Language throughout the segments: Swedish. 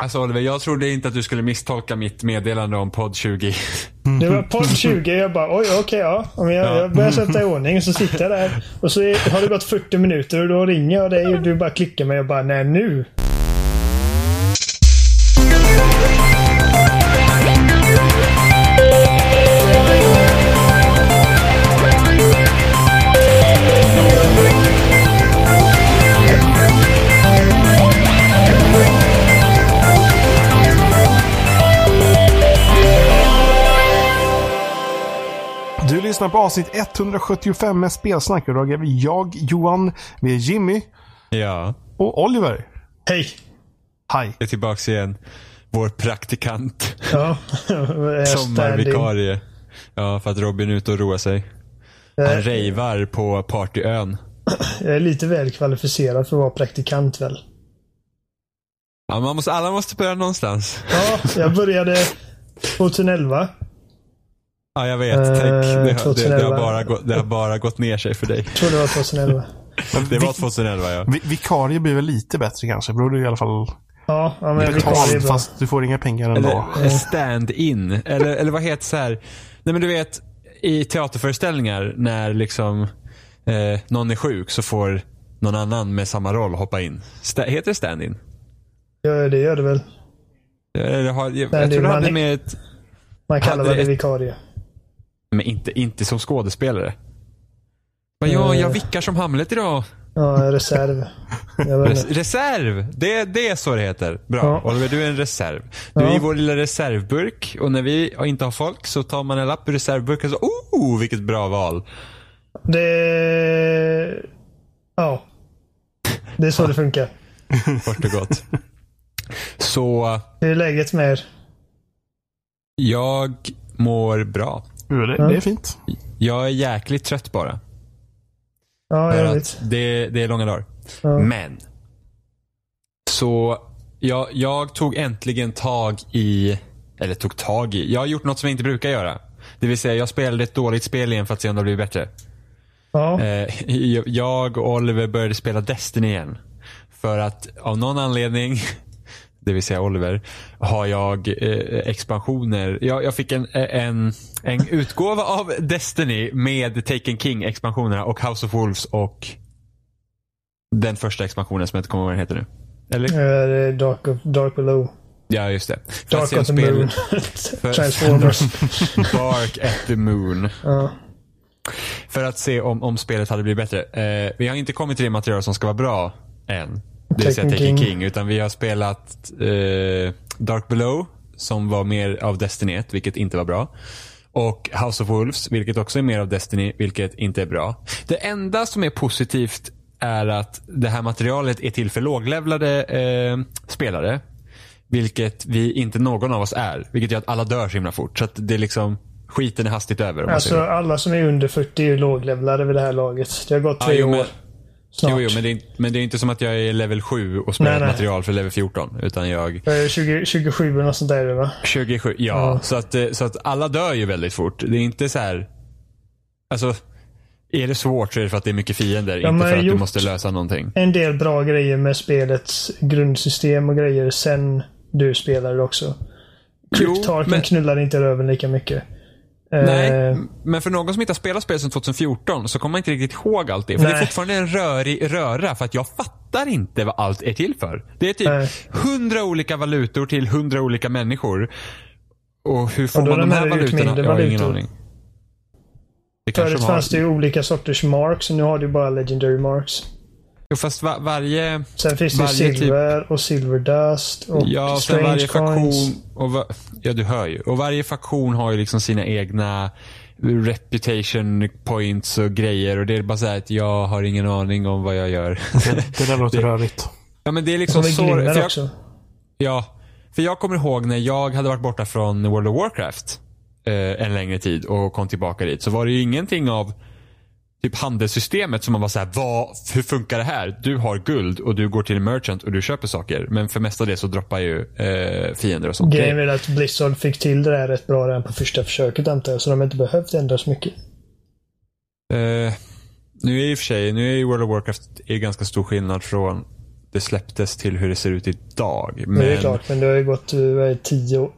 Alltså Oliver, jag trodde inte att du skulle misstolka mitt meddelande om podd 20. Det var podd 20. Jag bara oj, okej okay, ja. Om jag, ja. jag börjar sätta i ordning så sitter jag där. Och så har det gått 40 minuter och då ringer jag dig och du bara klickar mig och bara nej nu. Lyssnar på avsnitt 175 med spelsnack. Idag är vi jag, Johan, vi är Jimmy. Ja. Och Oliver. Hej. Hej. Jag är tillbaka igen. Vår praktikant. Ja. Sommarvikarie. Ja, för att Robin är ute och roar sig. Han äh, rejvar på partyön. Jag är lite väl kvalificerad för att vara praktikant väl. Ja, man måste, alla måste börja någonstans. Ja, jag började 2011. Ja, jag vet. Tänk, det, det, det, har bara gått, det har bara gått ner sig för dig. Jag tror det var 2011. det var 2011, ja. vikarie blir väl lite bättre kanske. Är det i alla fall Ja, ja men betalt fast du får inga pengar ändå. Eller stand-in. Eller, eller vad heter så här. Nej men du vet, i teaterföreställningar när liksom eh, någon är sjuk så får någon annan med samma roll hoppa in. Sta heter det stand-in? Ja, det gör det väl. Jag, har, jag, jag tror det hade med ett... Man kallar det vikarie. Men inte, inte som skådespelare. Men ja, jag eh. vickar som Hamlet idag. Ja, reserv. Res reserv! Det, det är så det heter. Bra. Ja. Oliver, du är en reserv. Du är i vår lilla reservburk och när vi inte har folk så tar man en lapp ur reservburken och så, oh, vilket bra val. Det... Ja. Det är så det funkar. Kort och gott. Så... Hur är läget med er? Jag mår bra. Det, det är fint. Jag är jäkligt trött bara. Ja, jag vet. Det, det är långa dagar. Ja. Men. Så jag, jag tog äntligen tag i, eller tog tag i, jag har gjort något som jag inte brukar göra. Det vill säga jag spelade ett dåligt spel igen för att se om det blir bättre. Ja. Eh, jag och Oliver började spela Destiny igen. För att av någon anledning det vill säga Oliver, har jag eh, expansioner. Jag, jag fick en, en, en utgåva av Destiny med Taken King-expansionerna och House of Wolves och den första expansionen som jag inte kommer ihåg vad den heter nu. Eller? Uh, Dark, of, Dark Below. Ja, just det. För Dark of the spel... Moon. Transformers. Bark at the Moon. Uh. För att se om, om spelet hade blivit bättre. Eh, vi har inte kommit till det material som ska vara bra än. Det säga Taken King. King. Utan vi har spelat eh, Dark Below som var mer av Destiny 1, vilket inte var bra. Och House of Wolves, vilket också är mer av Destiny, vilket inte är bra. Det enda som är positivt är att det här materialet är till för låglevlade eh, spelare. Vilket vi inte någon av oss är. Vilket gör att alla dör så himla fort. Så att det är liksom skiten är hastigt över. alltså alla som är under 40 är låglevlade vid det här laget. Det har gått tre ah, år. Snart. Jo, jo men, det är, men det är inte som att jag är level 7 och spelar nej, nej. material för level 14. Utan jag... 20, 27 eller något sånt där va? 27, ja. ja. Så, att, eh, så att alla dör ju väldigt fort. Det är inte så här... Alltså, är det svårt så är det för att det är mycket fiender. Ja, inte för att du måste lösa någonting. En del bra grejer med spelets grundsystem och grejer sen du spelade också. Kryptarken knullar inte röven lika mycket. Nej, eh, men för någon som inte har spelat spelet sedan 2014 så kommer man inte riktigt ihåg allt det. För Nej. det är fortfarande en rörig röra för att jag fattar inte vad allt är till för. Det är typ hundra olika valutor till hundra olika människor. Och hur får och man de här valutorna? Jag har ingen aning. Förut fanns det ju olika sorters marks och nu har du bara legendary marks. Jo, fast var, varje... Sen finns det typ- silver typ... och silver dust och Ja, sen varje faktion... Och va... Ja, du hör ju. Och varje faktion har ju liksom sina egna reputation points och grejer. Och det är bara så att jag har ingen aning om vad jag gör. Det, det där låter det... rörigt. Ja, men det är liksom så... För jag... också. Ja. För jag kommer ihåg när jag hade varit borta från World of Warcraft eh, en längre tid och kom tillbaka dit. Så var det ju ingenting av typ handelssystemet som man var så här, vad, hur funkar det här? Du har guld och du går till en merchant och du köper saker. Men för mesta det så droppar ju eh, fiender och sånt. Grejen är att Blizzard fick till det där rätt bra redan på första försöket antar jag. Så de har inte behövt ändra så mycket. Eh, nu är i och för sig, nu är ju World of Warcraft är ganska stor skillnad från det släpptes till hur det ser ut idag. Men... Det är klart, men det har ju gått eh, tio år.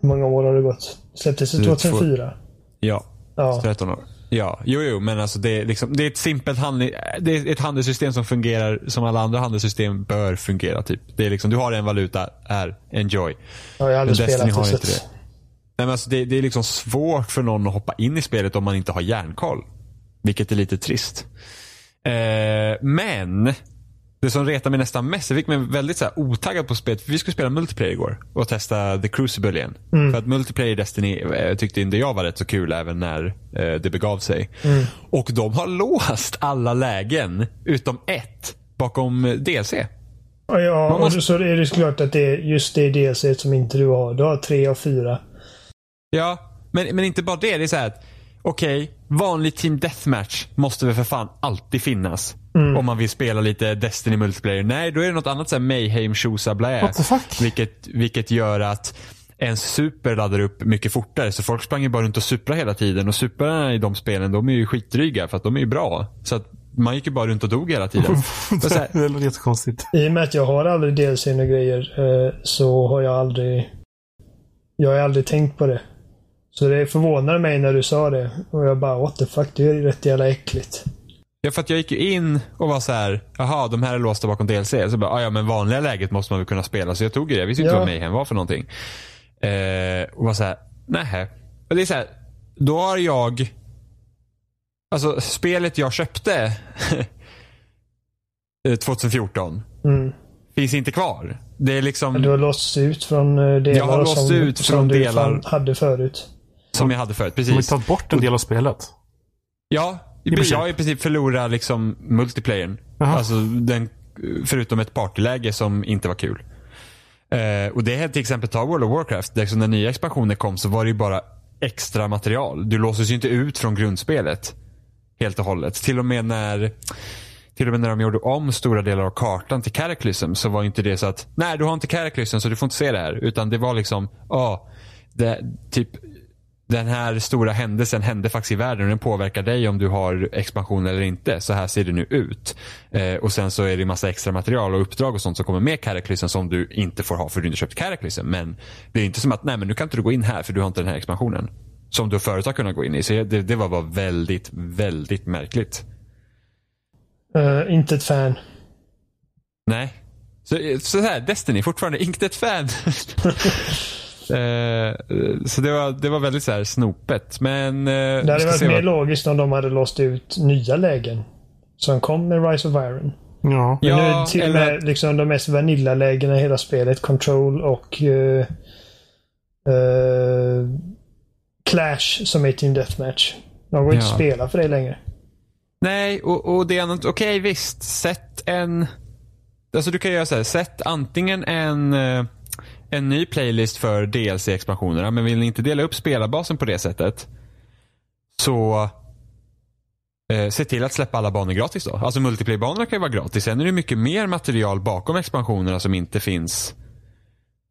Hur många år har det gått? Släpptes det 2004? Ja, ja. 13 år. Ja, jo, jo, men alltså det är, liksom, det är ett simpelt handel, det är ett handelssystem som fungerar som alla andra handelssystem bör fungera. Typ. Det är liksom, du har en valuta, här, enjoy. Ja, jag har aldrig spelat har inte det. Nej, men alltså det, det är liksom svårt för någon att hoppa in i spelet om man inte har järnkoll. Vilket är lite trist. Eh, men det som retar mig nästan mest, det fick mig väldigt så här, otaggad på spelet. För vi skulle spela multiplayer igår och testa The Crucible igen. Mm. För att multiplayer i Destiny eh, tyckte inte jag var rätt så kul även när eh, det begav sig. Mm. Och de har låst alla lägen utom ett bakom DLC. Ja, måste... och så är det klart att det är just det DLC som inte du har. Du har tre av fyra. Ja, men, men inte bara det. Det är så här att okej, okay, vanlig team deathmatch måste väl för fan alltid finnas. Mm. Om man vill spela lite Destiny multiplayer. Nej, då är det något annat såhär Mayhem, Shosa, blä. Vilket, vilket gör att ens super laddar upp mycket fortare. Så folk sprang ju bara runt och supra hela tiden. Och suprarna i de spelen, de är ju skitdryga för att de är ju bra. Så att man gick ju bara runt och dog hela tiden. det är jättekonstigt. I och med att jag har aldrig DLC och grejer eh, så har jag aldrig... Jag har aldrig tänkt på det. Så det förvånade mig när du sa det. Och jag bara what the fuck, det är rätt jävla äckligt. Ja, för att jag gick ju in och var så här, jaha, de här är låsta bakom DLC. Så bara, ah, ja men vanliga läget måste man väl kunna spela. Så jag tog ju det. Jag visste inte ja. vad Mayhem var för någonting. Eh, och var så här, nähä. Och det är så här, då har jag, alltså spelet jag köpte 2014 mm. finns inte kvar. Det är liksom... Du har låst ut från eh, delar jag har låst som, ut från som delar du hade förut. Som jag hade förut, precis. De har tagit bort en del av spelet. Ja, jag har i princip förlorat liksom multiplayern. Aha. Alltså den, förutom ett partyläge som inte var kul. Eh, och det är till exempel ta World of Warcraft. Där när nya expansioner kom så var det ju bara extra material. Du låses ju inte ut från grundspelet. Helt och hållet. Till och med när till och med när de gjorde om stora delar av kartan till Cataclysm så var inte det så att nej du har inte Cataclysm så du får inte se det här. Utan det var liksom, ja, det, typ den här stora händelsen hände faktiskt i världen och den påverkar dig om du har expansion eller inte. Så här ser det nu ut. Eh, och sen så är det massa extra material och uppdrag och sånt som kommer med Cataclysm som du inte får ha för du inte köpt Cataclysm. Men det är inte som att nej men nu kan inte du gå in här för du har inte den här expansionen. Som du förut har kunnat gå in i. Så det, det var bara väldigt, väldigt märkligt. Uh, inte ett fan. Nej. Så, så här, Destiny, fortfarande inte ett fan. Eh, så det var, det var väldigt så här snopet. Men, eh, det hade varit mer vad... logiskt om de hade låst ut nya lägen. Som kom med Rise of Iron. Ja. Men nu är till och med liksom de mest vanilla-lägena i hela spelet. Control och uh, uh, Clash som är Team Deathmatch. De går ja. inte att spela för det längre. Nej, och, och det är annat. Okej, okay, visst. Sätt en... Alltså du kan göra så här. Sätt antingen en en ny playlist för DLC-expansionerna. Men vill ni inte dela upp spelarbasen på det sättet så eh, se till att släppa alla banor gratis då. Alltså multiplayer-banorna kan ju vara gratis. Sen är det mycket mer material bakom expansionerna som inte finns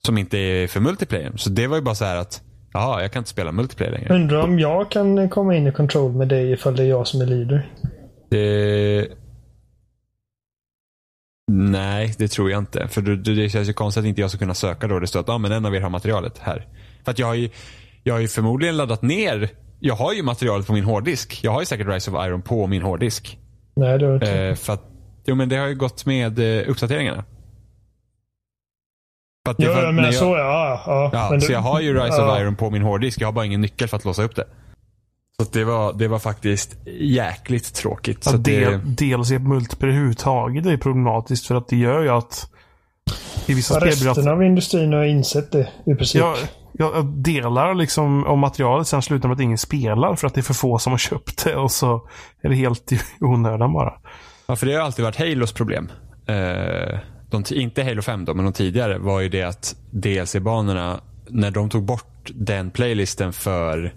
som inte är för multiplayer. Så det var ju bara så här att Jaha, jag kan inte spela multiplayer längre. Undrar om jag kan komma in i control med dig ifall det är jag som är leader? Det Nej, det tror jag inte. För det, det känns ju konstigt att inte jag ska kunna söka då. Det står att ah, men en av er har materialet här. För att jag har ju, jag har ju förmodligen laddat ner. Jag har ju materialet på min hårddisk. Jag har ju säkert Rise of Iron på min hårddisk. Nej, det har inte. Eh, för att, jo men det har ju gått med eh, uppdateringarna. För att jo, jag menar så ja. ja, ja så du, jag har ju Rise of Iron på min hårddisk. Jag har bara ingen nyckel för att låsa upp det. Så det var, det var faktiskt jäkligt tråkigt. Ja, så det... DLC multiplayer överhuvudtaget är problematiskt för att det gör ju att i vissa ja, spel Resten att, av industrin har insett det i princip. Ja, ja, delar liksom av materialet sen slutar med att ingen spelar för att det är för få som har köpt det och så är det helt i onödan bara. Ja, för det har alltid varit Halos problem. Eh, de, inte Halo 5 då, men de tidigare var ju det att DLC-banorna, när de tog bort den playlisten för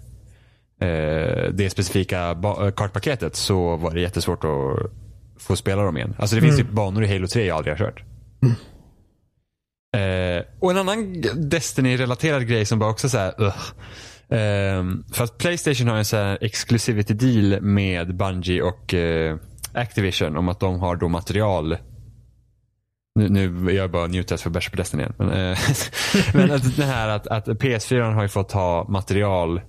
eh, det specifika eh, kartpaketet så var det jättesvårt att få spela dem igen. Alltså det finns mm. typ banor i Halo 3 jag aldrig har kört. Mm. Eh, och en annan Destiny-relaterad grej som bara också så här, uh. eh, För att Playstation har en så här exclusivity deal med Bungie och eh, Activision om att de har då material Nu, nu jag bara njuter för Bärs på Destiny igen. Men, eh, men att, det här att, att PS4 har ju fått ha material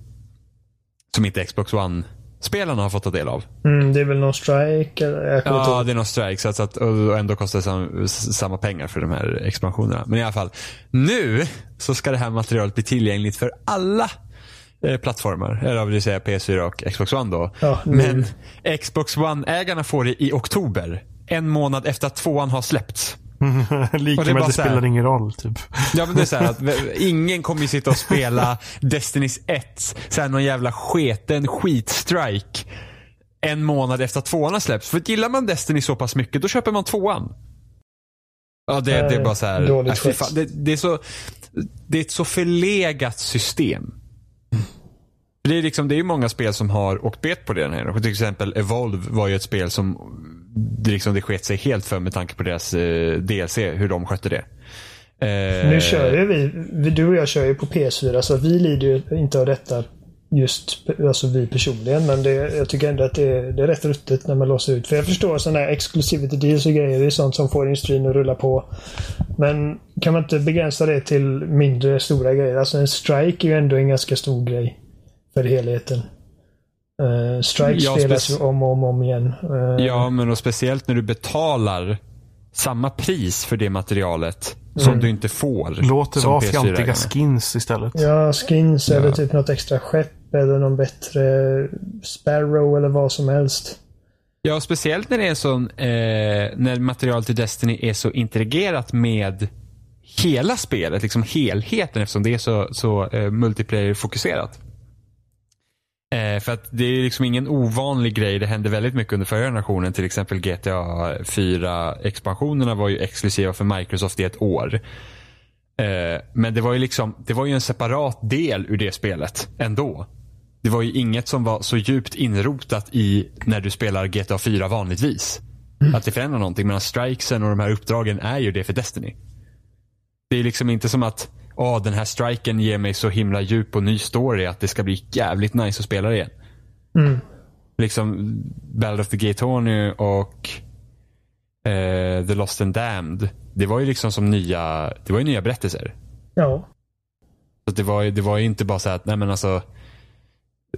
som inte Xbox One-spelarna har fått ta del av. Mm, det är väl någon strike? Eller? Ja, det är någon strike. Så att, så att, och ändå kostar det sam, samma pengar för de här expansionerna. Men i alla fall. Nu så ska det här materialet bli tillgängligt för alla eh, plattformar. Eller vad vill säga PS4 och Xbox One då. Ja. Men Xbox One-ägarna får det i oktober. En månad efter att tvåan har släppts. Lika Och det är med att det så här- spelar ingen roll, typ. Ja men det är så här att ingen kommer ju sitta och spela Destinys 1, så här någon jävla sketen skitstrike en månad efter att tvåan har släppts. För gillar man Destiny så pass mycket, då köper man tvåan. Ja, det, det är bara så här. Dåligt äh, fan, det, det, är så, det är ett så förlegat system. Det är, liksom, det är ju många spel som har åkt bet på det. Här. Till exempel Evolve var ju ett spel som det, liksom, det sket sig helt för med tanke på deras eh, DLC, hur de skötte det. Eh, Nu kör ju vi, vi, du och jag kör ju på PS4 så vi lider ju inte av detta just alltså vi personligen. Men det, jag tycker ändå att det är, det är rätt ruttet när man låser ut. För jag förstår sådana här exclusivity deals och grejer. Det är sånt som får industrin att rulla på. Men kan man inte begränsa det till mindre stora grejer? Alltså en strike är ju ändå en ganska stor grej. För helheten. Uh, strike Ja, spelas ju om och om, om igen. Eh, Ja, men och speciellt när du betalar samma pris för det materialet som du inte får. Låt det vara PS4-ägarna. fjantiga skins istället. Ja, skins eller Ja. typ något extra skepp eller någon bättre Sparrow eller vad som helst. Ja, speciellt när det är sån, eh, när materialet i Destiny är så integrerat med hela spelet, liksom helheten eftersom det är så, så eh, multiplayer-fokuserat. Eh, för att det är liksom ingen ovanlig grej. Det hände väldigt mycket under förra generationen. Till exempel GTA 4-expansionerna var ju exklusiva för Microsoft i ett år. Eh, men det var ju liksom, det var ju en separat del ur det spelet ändå. Det var ju inget som var så djupt inrotat i när du spelar GTA 4 vanligtvis. Att det förändrar någonting. Medan strikesen och de här uppdragen är ju det för Destiny. Det är liksom inte som att Åh, den här striken ger mig så himla djup och ny story att det ska bli jävligt nice att spela det igen. Mm. Liksom Battle of the Gay Tony och eh, The Lost and Damned. Det var ju liksom som nya, det var ju nya berättelser. Ja. Så det, var, ju- det var ju inte bara så att, nej men alltså.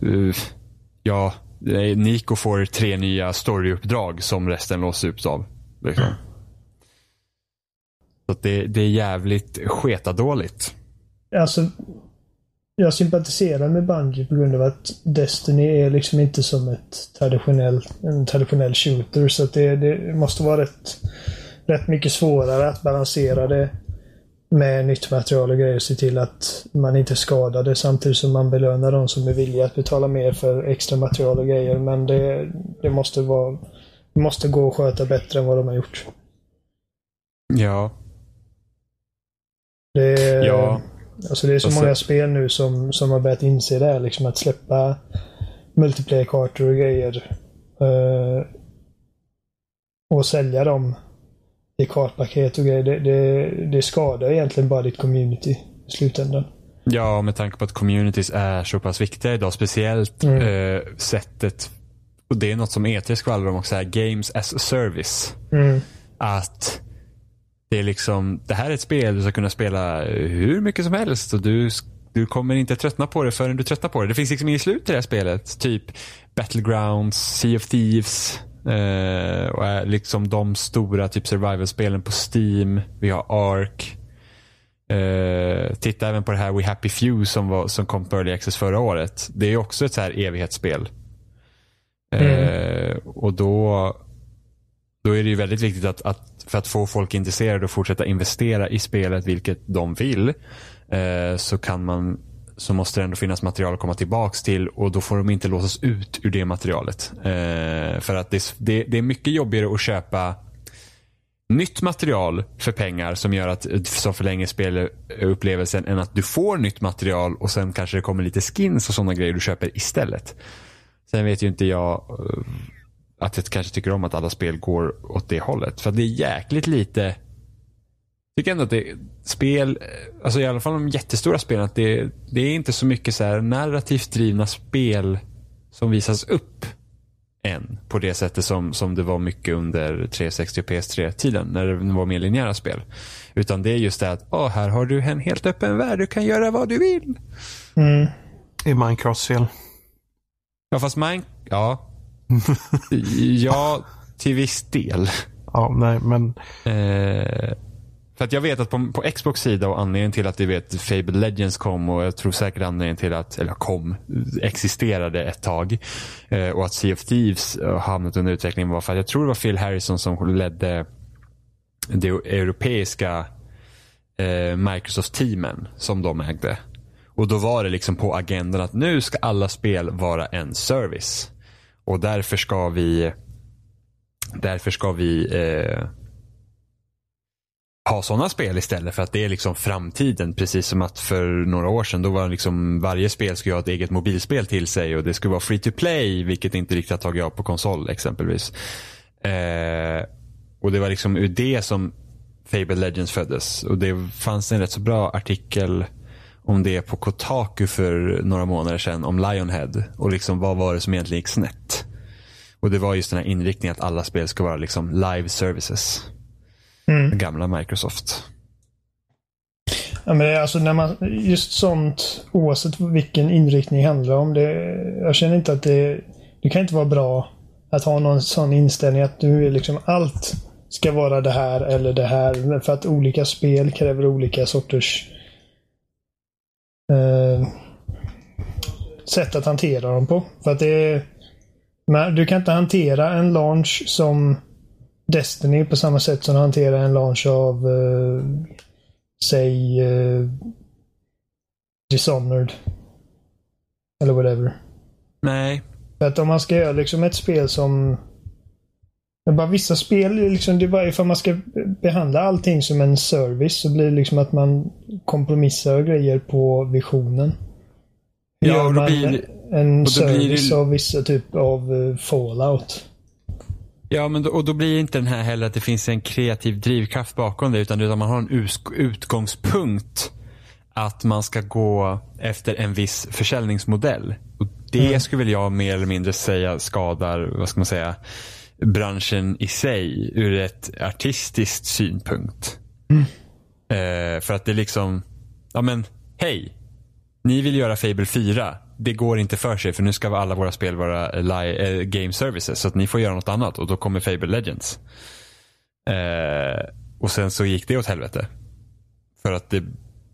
Uh, ja, eh, Nico får tre nya storyuppdrag som resten låses ut av. Liksom. Så att det, det är jävligt sketadåligt. Alltså, jag sympatiserar med Bungie på grund av att Destiny är liksom inte som ett traditionell, en traditionell shooter. Så det, det måste vara rätt, rätt mycket svårare att balansera det med nytt material och grejer och se till att man inte skadar det samtidigt som man belönar de som är villiga att betala mer för extra material och grejer. Men det, det måste vara det måste gå att sköta bättre än vad de har gjort. Ja. Det är, Ja. alltså det är så Alltså- många spel nu som, som har börjat inse det här. Liksom att släppa multiplayer-kartor och grejer. eh, och sälja dem i kartpaket och grejer. Det, det, det skadar egentligen bara ditt community i slutändan. Ja, med tanke på att communities är så pass viktiga idag. Speciellt Mm. eh, sättet, och det är något som E3 skvallrar om också, här, games as a service. Mm. Att det är liksom, det här är ett spel du ska kunna spela hur mycket som helst och du, du kommer inte tröttna på det förrän du tröttnar på det. Det finns liksom inget slut till det här spelet. Typ Battlegrounds, Sea of Thieves eh, och är liksom de stora typ survival-spelen på Steam. Vi har Ark. Eh, titta även på det här We Happy Few som, var, som kom på Early Access förra året. Det är också ett så här evighetsspel. Eh, och då, då är det ju väldigt viktigt att, att för att få folk intresserade och fortsätta investera i spelet, vilket de vill, eh, så kan man så måste det ändå finnas material att komma tillbaks till och då får de inte låsas ut ur det materialet. Eh, för att det, det, det är mycket jobbigare att köpa nytt material för pengar som gör att som förlänger spelupplevelsen än att du får nytt material och sen kanske det kommer lite skins och sådana grejer du köper istället. Sen vet ju inte jag eh, att jag kanske tycker om att alla spel går åt det hållet. För det är jäkligt lite jag tycker ändå att det spel, eh, alltså i alla fall de jättestora spelen, att det, det är inte så mycket så här narrativt drivna spel som visas upp än på det sättet som, som det var mycket under 360 och PS3-tiden när det var mer linjära spel. Utan det är just det att oh, här har du en helt öppen värld, du kan göra vad du vill. Mm. I Minecrafts fel. Ja, fast Mine... Ja. ja, till viss del. Ja, nej, men... Eh, för att jag vet att på, på Xbox sida och anledningen till att du vet Fable Legends kom och jag tror säkert anledningen till att, eller kom, existerade ett tag. Eh, och att Sea of Thieves har hamnat under utveckling var för att jag tror det var Phil Harrison som ledde det europeiska eh, Microsoft-teamen som de ägde. Och då var det liksom på agendan att nu ska alla spel vara en service. Och därför ska vi därför ska vi eh, ha sådana spel istället för att det är liksom framtiden. Precis som att för några år sedan då var liksom varje spel skulle ha ett eget mobilspel till sig och det skulle vara free to play vilket inte riktigt har tagit av på konsol exempelvis. Eh, och det var liksom ur det som Fable Legends föddes och det fanns en rätt så bra artikel om det på Kotaku för några månader sedan om Lionhead och liksom vad var det som egentligen gick snett. Och det var just den här inriktningen att alla spel ska vara liksom live services. Mm. Gamla Microsoft. Ja, men alltså när man, just sånt, oavsett vilken inriktning det handlar om. Det, jag känner inte att det, det kan inte vara bra att ha någon sån inställning att nu är liksom allt ska vara det här eller det här. För att olika spel kräver olika sorters eh, sätt att hantera dem på. För att det men du kan inte hantera en launch som Destiny på samma sätt som du hanterar en launch av uh, säg uh, Dishonored. Eller whatever. Nej. För att om man ska göra liksom ett spel som bara vissa spel, liksom, det är bara ifall man ska behandla allting som en service så blir det liksom att man kompromissar och grejer på visionen. Hur ja, gör man blir, en service det... av vissa typ av uh, fallout? Ja, men då, och då blir inte den här heller att det finns en kreativ drivkraft bakom det utan, utan man har en utgångspunkt att man ska gå efter en viss försäljningsmodell. Och Det mm. skulle väl jag mer eller mindre säga skadar, vad ska man säga, branschen i sig ur ett artistiskt synpunkt. Mm. Eh, för att det är liksom, ja men hej, ni vill göra Fable 4 det går inte för sig för nu ska alla våra spel vara li- äh, game services. Så att ni får göra något annat och då kommer Fable Legends. Eh, och sen så gick det åt helvete. För att det,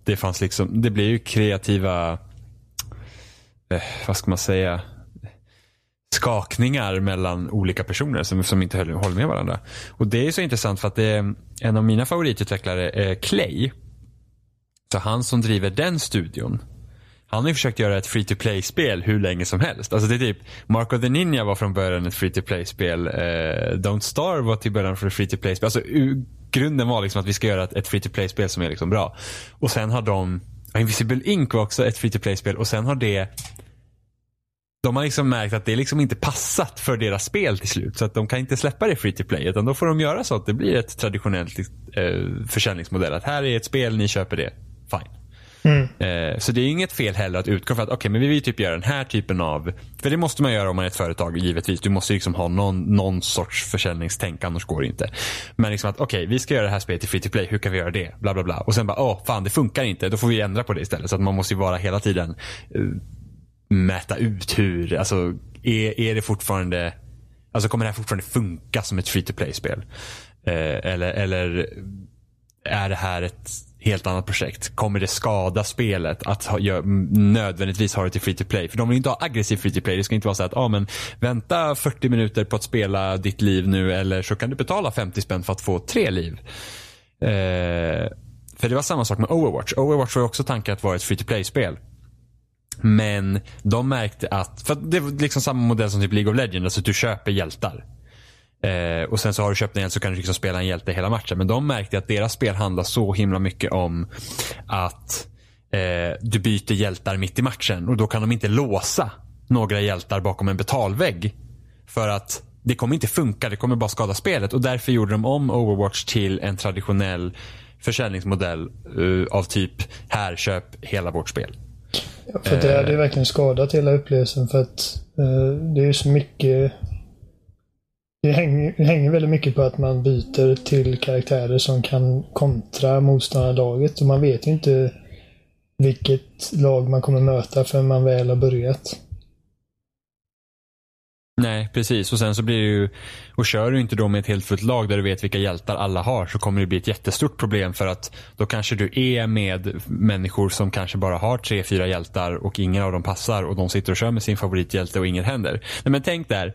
det fanns liksom, det blev ju kreativa, eh, vad ska man säga, skakningar mellan olika personer som, som inte höll, håller med varandra. Och det är så intressant för att det en av mina favoritutvecklare, är Clay. Så han som driver den studion han har ju försökt göra ett free to play-spel hur länge som helst. Alltså det är typ, Mark of the Ninja var från början ett free to play-spel. Eh, Don't Star var till början för ett free to play-spel. Alltså grunden var liksom att vi ska göra ett, ett free to play-spel som är liksom bra. Och sen har de, Invisible Ink var också ett free to play-spel och sen har det de har liksom märkt att det liksom inte passat för deras spel till slut. Så att de kan inte släppa det free to play. Utan då får de göra så att det blir ett traditionellt eh, försäljningsmodell. Att här är ett spel, ni köper det. Fine. Mm. Eh, så det är inget fel heller att utgå från att okay, men vi vill typ göra den här typen av, för det måste man göra om man är ett företag givetvis. Du måste liksom ha någon, någon sorts försäljningstänk, annars går det inte. Men liksom att okej, okay, vi ska göra det här spelet till free to play, hur kan vi göra det? Bla bla bla. Och sen bara, åh fan det funkar inte, då får vi ändra på det istället. Så att man måste ju vara hela tiden uh, mäta ut hur, alltså är, är det fortfarande, alltså kommer det här fortfarande funka som ett free to play-spel? Eh, eller, eller är det här ett helt annat projekt. Kommer det skada spelet att ha, gör, nödvändigtvis ha det till free to play? För de vill inte ha aggressiv free to play. Det ska inte vara så att, ah, men vänta 40 minuter på att spela ditt liv nu eller så kan du betala 50 spänn för att få tre liv. Eh, för det var samma sak med Overwatch. Overwatch var också tanken att vara ett free to play-spel. Men de märkte att, för att det var liksom samma modell som typ League of Legends, alltså att du köper hjältar. Eh, och sen så har du köpt en hjälte så kan du liksom spela en hjälte hela matchen. Men de märkte att deras spel handlar så himla mycket om att eh, du byter hjältar mitt i matchen. Och då kan de inte låsa några hjältar bakom en betalvägg. För att det kommer inte funka, det kommer bara skada spelet. Och därför gjorde de om Overwatch till en traditionell försäljningsmodell uh, av typ här, köp hela vårt spel. Ja, för det hade ju verkligen skadat hela upplevelsen för att uh, det är så mycket det hänger, det hänger väldigt mycket på att man byter till karaktärer som kan kontra motståndarlaget. Och man vet ju inte vilket lag man kommer möta förrän man väl har börjat. Nej, precis. Och sen så blir det ju, och kör du inte då med ett helt fullt lag där du vet vilka hjältar alla har så kommer det bli ett jättestort problem för att då kanske du är med människor som kanske bara har tre, fyra hjältar och ingen av dem passar och de sitter och kör med sin favorithjälte och inget händer. Nej, men tänk där.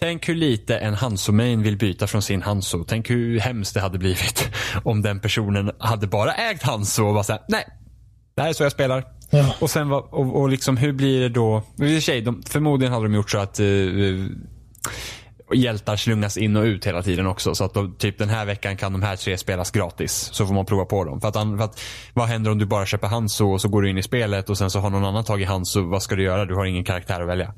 Tänk hur lite en Hanso-main vill byta från sin Hanso. Tänk hur hemskt det hade blivit om den personen hade bara ägt Hanso och var såhär, nej, det här är så jag spelar. Ja. Och sen var, och, och liksom hur blir det då? I och sig, de, förmodligen hade de gjort så att uh, hjältar slungas in och ut hela tiden också. Så att då, typ den här veckan kan de här tre spelas gratis. Så får man prova på dem. För att, för att vad händer om du bara köper Hanso och så går du in i spelet och sen så har någon annan tagit Hanso. Vad ska du göra? Du har ingen karaktär att välja.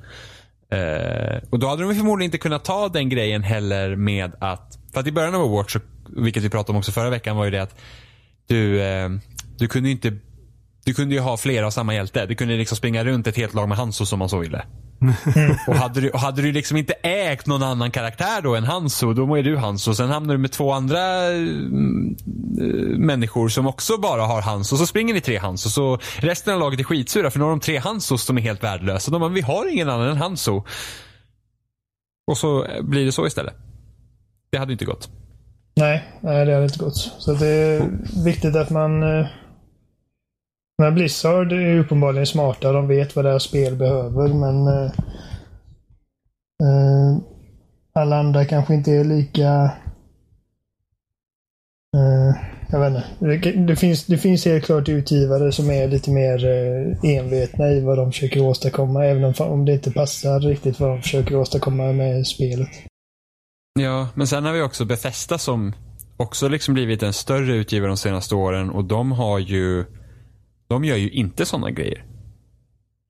Uh, och då hade de förmodligen inte kunnat ta den grejen heller med att, för att i början av Overwatch, vilket vi pratade om också förra veckan, var ju det att du, uh, du kunde inte du kunde ju ha flera av samma hjälte. Du kunde liksom springa runt ett helt lag med Hanso som man så ville. och hade du, och hade du liksom inte ägt någon annan karaktär då än Hanso, då är du Hanso. Sen hamnar du med två andra mm, människor som också bara har Hanso. Så springer ni tre Hanso. Så resten av laget är skitsura för nu har de tre Hansos som är helt värdelösa. De bara, vi har ingen annan än Hanso. Och så blir det så istället. Det hade inte gått. Nej, nej det hade inte gått. Så det är viktigt att man men Blizzard är uppenbarligen smarta. De vet vad deras spel behöver, men eh, eh, alla andra kanske inte är lika... Eh, jag vet inte. Det, det, finns, det finns helt klart utgivare som är lite mer eh, envetna i vad de försöker åstadkomma, även om, om det inte passar riktigt vad de försöker åstadkomma med spelet. Ja, men sen har vi också Bethesda som också liksom blivit en större utgivare de senaste åren och de har ju de gör ju inte sådana grejer.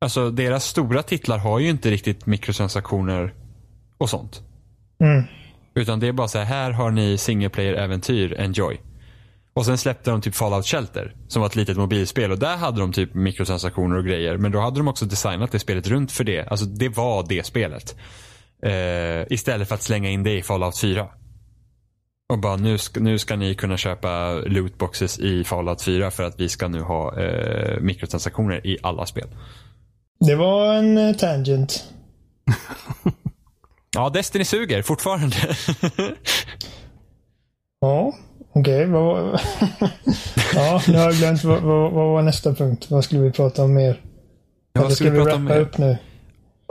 Alltså deras stora titlar har ju inte riktigt mikrotransaktioner och sånt. Mm. Utan det är bara så här, här har ni single player-äventyr, enjoy. Och sen släppte de typ Fallout Shelter, som var ett litet mobilspel. Och där hade de typ mikrotransaktioner och grejer. Men då hade de också designat det spelet runt för det. Alltså det var det spelet. Uh, istället för att slänga in det i Fallout 4. Och bara nu ska, nu ska ni kunna köpa lootboxes i Fallout 4 för att vi ska nu ha eh, mikrotransaktioner i alla spel. Det var en eh, tangent. ja, Destiny suger fortfarande. ja, okej. Okay. ja, nu har jag glömt. Vad, vad, vad, var nästa punkt? Vad skulle vi prata om mer? Ja, Eller ska vi rappa upp nu?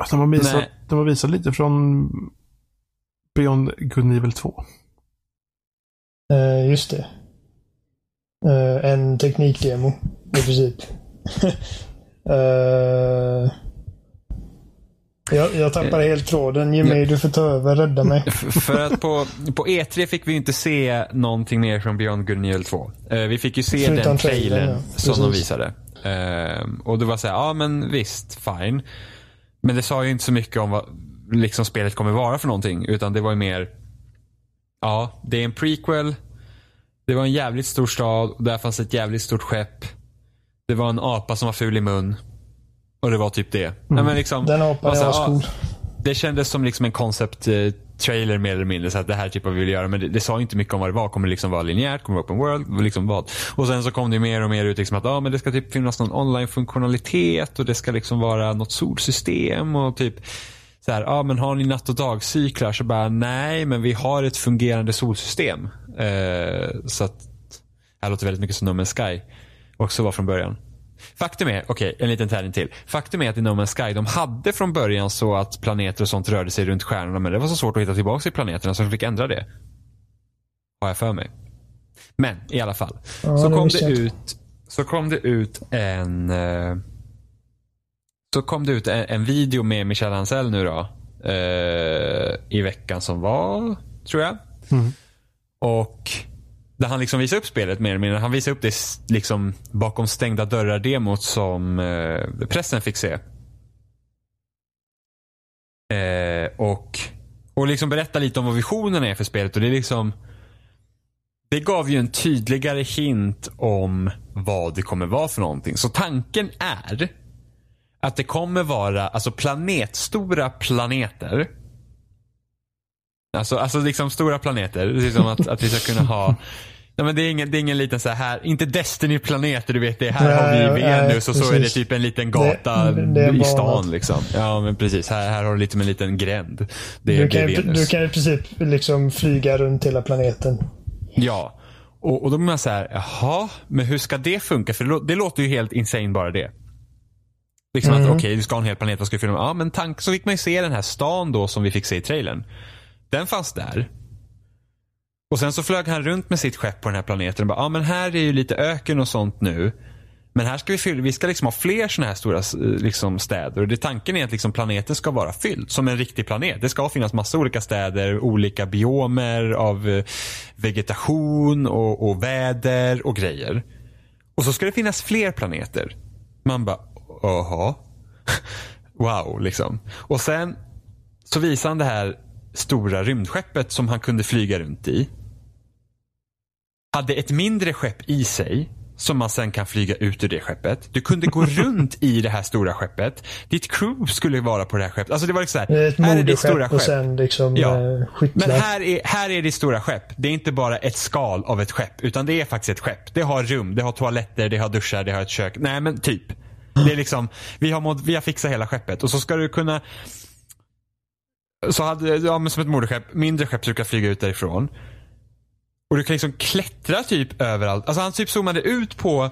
De har, visat, de har visat lite från Beyond Good Evil 2. Uh, just det. Uh, en teknikdemo i princip. uh, jag, jag tappar helt tråden. Jimmy, du får ta över. Rädda mig. För att på, på E3 fick vi inte se någonting mer från Beyond Good Neil 2. vi fick ju se Förutom den trailern ja. som de visade. och det var så här, ja men visst, fine. Men det sa ju inte så mycket om vad liksom spelet kommer vara för någonting. Utan det var ju mer Ja, det är en prequel. Det var en jävligt stor stad och där fanns ett jävligt stort skepp. Det var en apa som var ful i mun. Och det var typ det. Mm. Nej, men liksom, Den apan är ascool. Det kändes som liksom en concept eh, trailer mer eller mindre. Så att det här typ vad vi vill göra. Men det, det, sa inte mycket om vad det var. Kommer det liksom vara linjärt? Kommer det vara open world? Liksom vad? Och sen så kom det mer och mer ut liksom att ah, men det ska typ finnas någon online-funktionalitet och det ska liksom vara något solsystem och typ så här, ja men har ni natt och dagcyklar? Så bara, nej men vi har ett fungerande solsystem. Eh, så att, det här låter väldigt mycket som No Man's Sky också var från början. Faktum är, okej, okay, en liten tävling till. Faktum är att i No Man's Sky, de hade från början så att planeter och sånt rörde sig runt stjärnorna, men det var så svårt att hitta tillbaka i planeterna så de fick ändra det. Har jag för mig. Men i alla fall. Ja, så, kom det ut, så kom det ut en eh, så kom det ut en, en video med Michel Ancel nu då. Eh, I veckan som var, tror jag. Mm. Och där han liksom visar upp spelet mer eller mindre. Han visar upp det liksom bakom stängda dörrar-demot som eh, pressen fick se. Eh, och, och liksom berätta lite om vad visionen är för spelet. Och det är liksom det gav ju en tydligare hint om vad det kommer vara för någonting. Så tanken är att det kommer vara alltså planetstora planeter Alltså, alltså liksom stora planeter. Det är som att, att vi ska kunna ha Nej, men det, är ingen, det är ingen liten så här, inte Destiny-planeter du vet, det är här Nej, har vi Venus och så är det precis. typ en liten gata Det- det i stan liksom. Ja men precis, här, här har du med en liten gränd. Det, Du kan, Venus. du kan i princip liksom flyga runt hela planeten. Ja. Och, och då blir man så här, jaha, men hur ska det funka? För det låter ju helt insane bara det. Liksom Mm. att okej, du ska ha en hel planet, vad ska du filma? Ja, men tank, så fick man ju se den här stan då som vi fick se i trailern. Den fanns där. Och sen så flög han runt med sitt skepp på den här planeten och bara, ja men här är ju lite öken och sånt nu. Men här ska vi fylla, vi ska liksom ha fler sådana här stora liksom, städer. Och det tanken är att liksom planeten ska vara fylld som en riktig planet. Det ska finnas massa olika städer, olika biomer av eh, vegetation och, och väder och grejer. Och så ska det finnas fler planeter. Man bara, jaha. wow, liksom. Och sen så visar han det här stora rymdskeppet som han kunde flyga runt i. Hade ett mindre skepp i sig som man sen kan flyga ut ur det skeppet. Du kunde gå runt i det här stora skeppet. Ditt crew skulle vara på det här skeppet. Alltså det var liksom så här, ett här är ditt stora moderskepp och skepp. sen liksom Ja. eh, skyttlar. Men här är, här är ditt stora skepp. Det är inte bara ett skal av ett skepp. Utan det är faktiskt ett skepp. Det har rum, det har toaletter, det har duschar, det har ett kök. Nej men typ. Det är liksom, vi har, mod, vi har fixat hela skeppet. Och så ska du kunna så hade, ja men som ett moderskepp, mindre skepp brukar flyga ut därifrån. Och du kan liksom klättra typ överallt. Alltså han typ zoomade ut på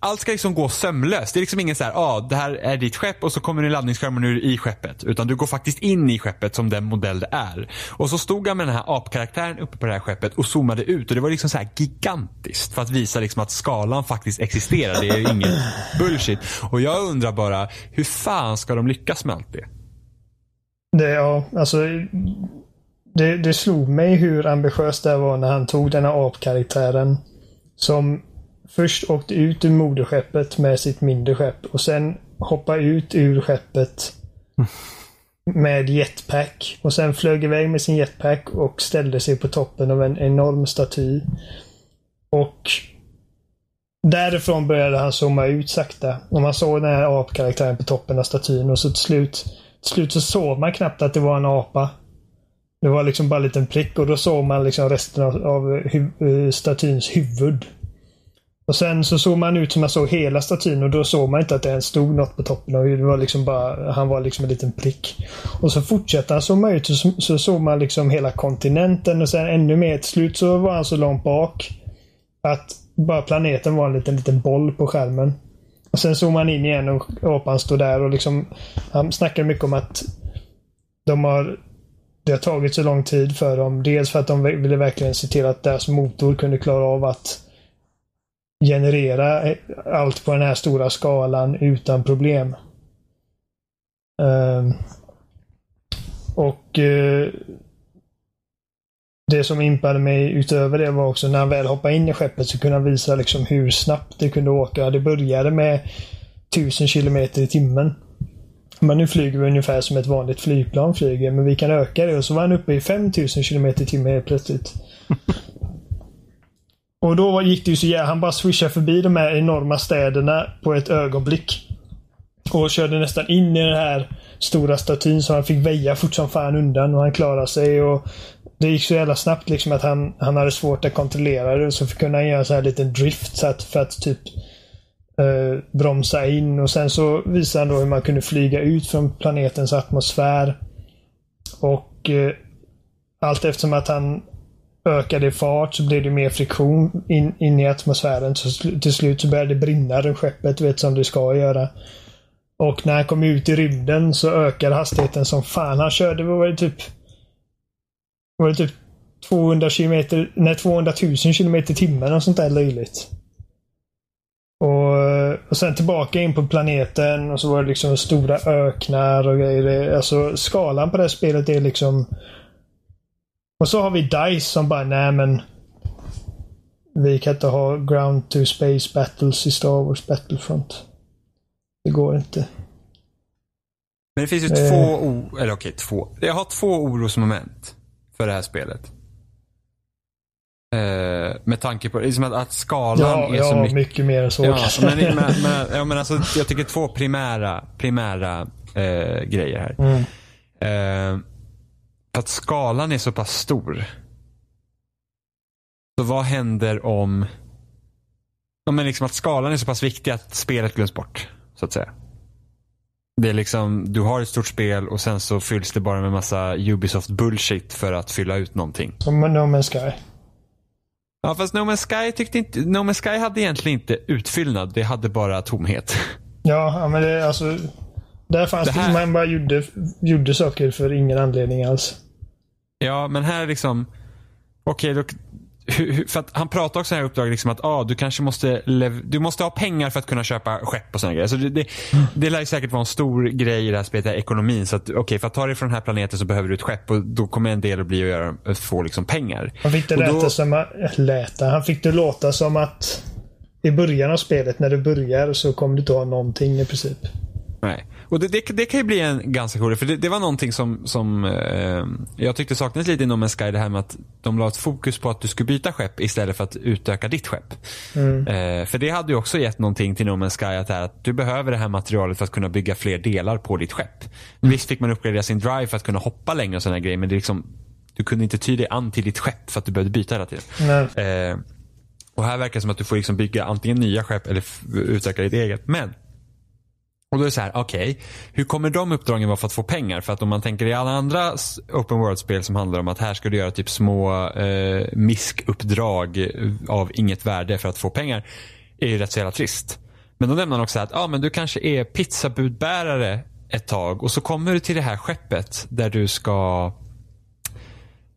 allt ska liksom gå sömlöst. Det är liksom ingen så här, ja ah, det här är ditt skepp och så kommer din laddningsskärm och nu är du i skeppet. Utan du går faktiskt in i skeppet som den modell det är. Och så stod han med den här apkaraktären uppe på det här skeppet och zoomade ut och det var liksom så här gigantiskt. För att visa liksom att skalan faktiskt existerar. Det är ingen bullshit. Och jag undrar bara, hur fan ska de lyckas med allt det? Det, ja, alltså, det, det slog mig hur ambitiöst det var när han tog den här apkaraktären. Som först åkte ut ur moderskeppet med sitt mindre skepp och sen hoppa ut ur skeppet med jetpack. Och sen flög iväg med sin jetpack och ställde sig på toppen av en enorm staty. Och därifrån började han zooma ut sakta. Och man såg den här apkaraktären på toppen av statyn och så till slut, till slut så såg man knappt att det var en apa. Det var liksom bara en liten prick och då såg man liksom resten av, av hu- eh, statyns huvud. Och sen så såg man ut som man såg hela statyn och då såg man inte att det ens stod något på toppen. Och det var liksom bara, han var liksom en liten prick. Och så fortsatte han zooma ut och så, så såg man liksom hela kontinenten och sen ännu mer. Till slut så var han så långt bak att bara planeten var en liten, liten boll på skärmen. Och sen såg man in igen och apan stod där och liksom Han snackade mycket om att de har det har tagit så lång tid för dem. Dels för att de ville verkligen se till att deras motor kunde klara av att generera eh, allt på den här stora skalan utan problem. Um, och uh, det som impade mig utöver det var också när han väl hoppade in i skeppet så kunde han visa liksom hur snabbt det kunde åka. Det började med 1000 kilometer i timmen. Men nu flyger vi ungefär som ett vanligt flygplan flyger, men vi kan öka det. Och så var han uppe i 5000 kilometer i timmen helt plötsligt. Och då gick det ju så jävla... Han bara swishade förbi de här enorma städerna på ett ögonblick. Och körde nästan in i den här stora statyn så han fick väja fort som fan undan och han klarade sig. och Det gick så jävla snabbt liksom att han, han hade svårt att kontrollera det. Och så kunde han göra så här liten drift så att, för att typ eh, bromsa in. Och sen så visade han då hur man kunde flyga ut från planetens atmosfär. Och eh, allt eftersom att han ökade i fart så blev det mer friktion in, in i atmosfären. Så sl- till slut så började det brinna runt skeppet, vet som det ska göra. Och när han kom ut i rymden så ökade hastigheten som fan. Han körde, vad var det typ... Var det typ 200 kilometer, nej 200 000 kilometer i timmen och sånt där löjligt. Och, och sen tillbaka in på planeten och så var det liksom stora öknar och grejer. Alltså skalan på det här spelet är liksom... Och så har vi DICE som bara, nej men... Vi kan inte ha ground to space battles i Star Wars Battlefront. Det går inte. Men det finns ju Eh. två, o- eller okej två. Jag har två orosmoment för det här spelet. Eh, med tanke på liksom att, att skalan Ja, är så ja mycket. mycket mer än så. Ja, men, men, men, ja, men alltså, jag tycker två primära, primära eh, grejer här. Mm. Eh, att skalan är så pass stor. Så vad händer om... Ja, men liksom att skalan är så pass viktig att spelet glöms bort. Så att säga. Det är liksom, du har ett stort spel och sen så fylls det bara med massa Ubisoft bullshit för att fylla ut någonting. Som No Man's Sky. Ja, fast No Man's Sky tyckte inte, No Man's Sky hade egentligen inte utfyllnad. Det hade bara tomhet. Ja, men det alltså. Där fanns det, här... man bara gjorde, gjorde saker för ingen anledning alls. Ja, men här liksom. Okej, okay, för han pratar också i det här uppdraget liksom att ah, du kanske måste, du måste ha pengar för att kunna köpa skepp och sådana grejer. Så det, det, det lär säkert vara en stor grej i det här spelet, ekonomin. Så att okay, för att ta dig från den här planeten så behöver du ett skepp och då kommer en del att bli att, göra, att få liksom pengar. Han fick det läta som att, läta, han fick det låta som att i början av spelet när du börjar så kommer du inte ha någonting i princip. Nej. Och det, det, det, kan ju bli en ganska cool för det, det var någonting som, som eh, jag tyckte saknades lite inom en Sky. Det här med att de la ett fokus på att du skulle byta skepp istället för att utöka ditt skepp. Mm. Eh, för det hade ju också gett någonting till No Sky att, här, att du behöver det här materialet för att kunna bygga fler delar på ditt skepp. Mm. Visst fick man uppgradera sin drive för att kunna hoppa längre och sådana grejer men det är liksom, du kunde inte ty dig an till ditt skepp för att du behövde byta hela tiden. Eh, och här verkar det som att du får liksom bygga antingen nya skepp eller utöka ditt eget. Men och då är det så här, okej, okay, hur kommer de uppdragen vara för att få pengar? För att om man tänker i alla andra open world-spel som handlar om att här ska du göra typ små eh, miskuppdrag av inget värde för att få pengar, är ju rätt så jävla trist. Men då nämner han också att, ah, men du kanske är pizzabudbärare ett tag och så kommer du till det här skeppet där du ska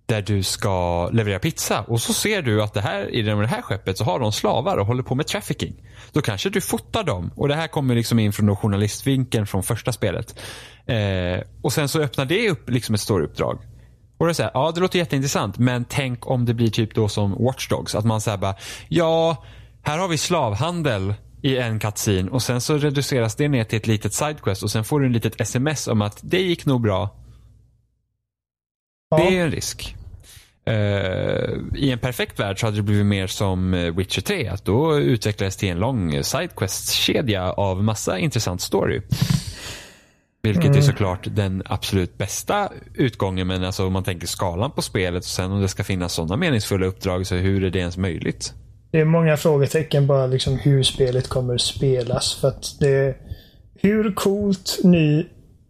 där du ska leverera pizza och så ser du att det här, i det här skeppet så har de slavar och håller på med trafficking. Då kanske du fotar dem och det här kommer liksom in från journalistvinkeln från första spelet. Eh, och sen så öppnar det upp liksom ett storyuppdrag. Och det är ja det låter jätteintressant men tänk om det blir typ då som Watchdogs att man säger bara, ja här har vi slavhandel i en cutscene och sen så reduceras det ner till ett litet sidequest och sen får du en litet sms om att det gick nog bra. Ja. Det är en risk. Uh, I en perfekt värld så hade det blivit mer som eh, Witcher 3. Att då utvecklades till en lång sidequest-kedja av massa intressant story. Vilket mm. är såklart den absolut bästa utgången. Men alltså om man tänker skalan på spelet och sen om det ska finnas sådana meningsfulla uppdrag. Så hur är det ens möjligt? Det är många frågetecken bara liksom hur spelet kommer spelas. För att det hur coolt ny,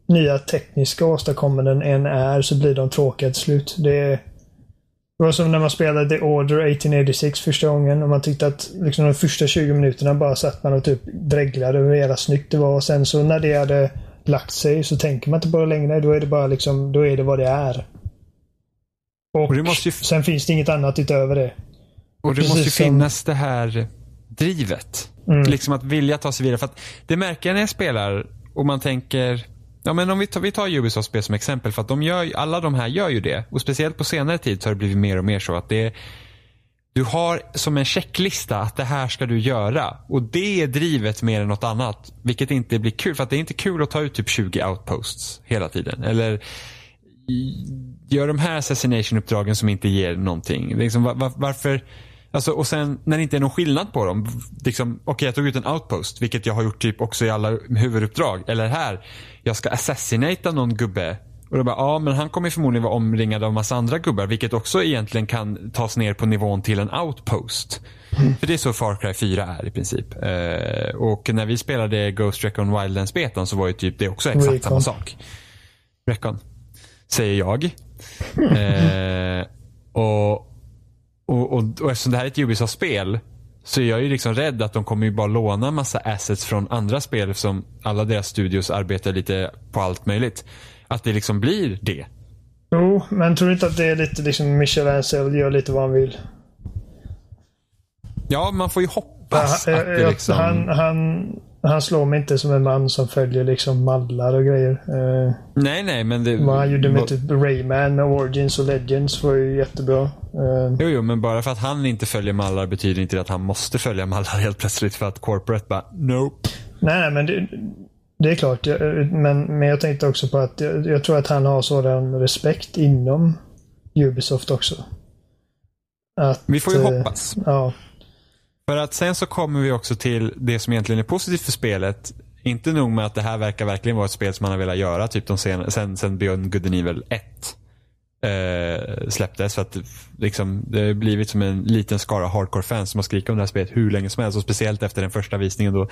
nya tekniska åstadkommanden än är så blir de tråkiga till slut. Det det var som när man spelade The Order 1886 första gången och man tyckte att liksom de första 20 minuterna bara satt man och typ dreglade över hur jävla snyggt det var. Och sen så när det hade lagt sig så tänker man inte på det längre. Då är det bara liksom, då är det vad det är. Och, och det måste ju... sen finns det inget annat utöver det. Och det Precis måste ju som... finnas det här drivet. Mm. Liksom att vilja ta sig vidare. För att det märker jag när jag spelar och man tänker Ja, men om vi tar, vi tar Ubisoft-spel som exempel för att de gör, alla de här gör ju det. Och speciellt på senare tid så har det blivit mer och mer så att det du har som en checklista att det här ska du göra. Och det är drivet mer än något annat. Vilket inte blir kul. För att det är inte kul att ta ut typ 20 outposts hela tiden. Eller gör de här assassination-uppdragen som inte ger någonting. Liksom, var, varför Alltså, och sen när det inte är någon skillnad på dem. Liksom, Okej, okay, jag tog ut en outpost, vilket jag har gjort typ också i alla huvuduppdrag. Eller här, jag ska assassinata någon gubbe. Och då bara, ja men han kommer förmodligen vara omringad av massa andra gubbar. Vilket också egentligen kan tas ner på nivån till en outpost. Mm. För det är så Far Cry 4 är i princip. Eh, och när vi spelade Ghost Recon Wildlands-betan så var ju typ det också exakt Recon. samma sak. Recon. Säger jag. Eh, och och, och, och eftersom det här är ett Ubisoft-spel så är jag ju liksom rädd att de kommer ju bara låna massa assets från andra spel som alla deras studios arbetar lite på allt möjligt. Att det liksom blir det. Jo, men tror du inte att det är lite liksom Michel Ancel gör lite vad han vill? Ja, man får ju hoppas ja, att det liksom... Han, han, han slår mig inte som en man som följer liksom mallar och grejer. Uh, nej, nej, men det... Vad han gjorde med typ Rayman och Origins och Legends var ju jättebra. Uh, jo, jo, men bara för att han inte följer mallar betyder inte det att han måste följa mallar helt plötsligt för att corporate bara nope. Nej, nej, men det, det är klart. Jag, men, men jag tänkte också på att jag, jag tror att han har sådan respekt inom Ubisoft också. Att, Vi får ju uh, hoppas. Ja. För att sen så kommer vi också till det som egentligen är positivt för spelet. Inte nog med att det här verkar verkligen vara ett spel som man har velat göra typ de sen, sen, sen Beyond Good and Evil 1. eh, släpptes. För att liksom, det har blivit som en liten skara hardcore-fans som har skrikit om det här spelet hur länge som helst. Och speciellt efter den första visningen då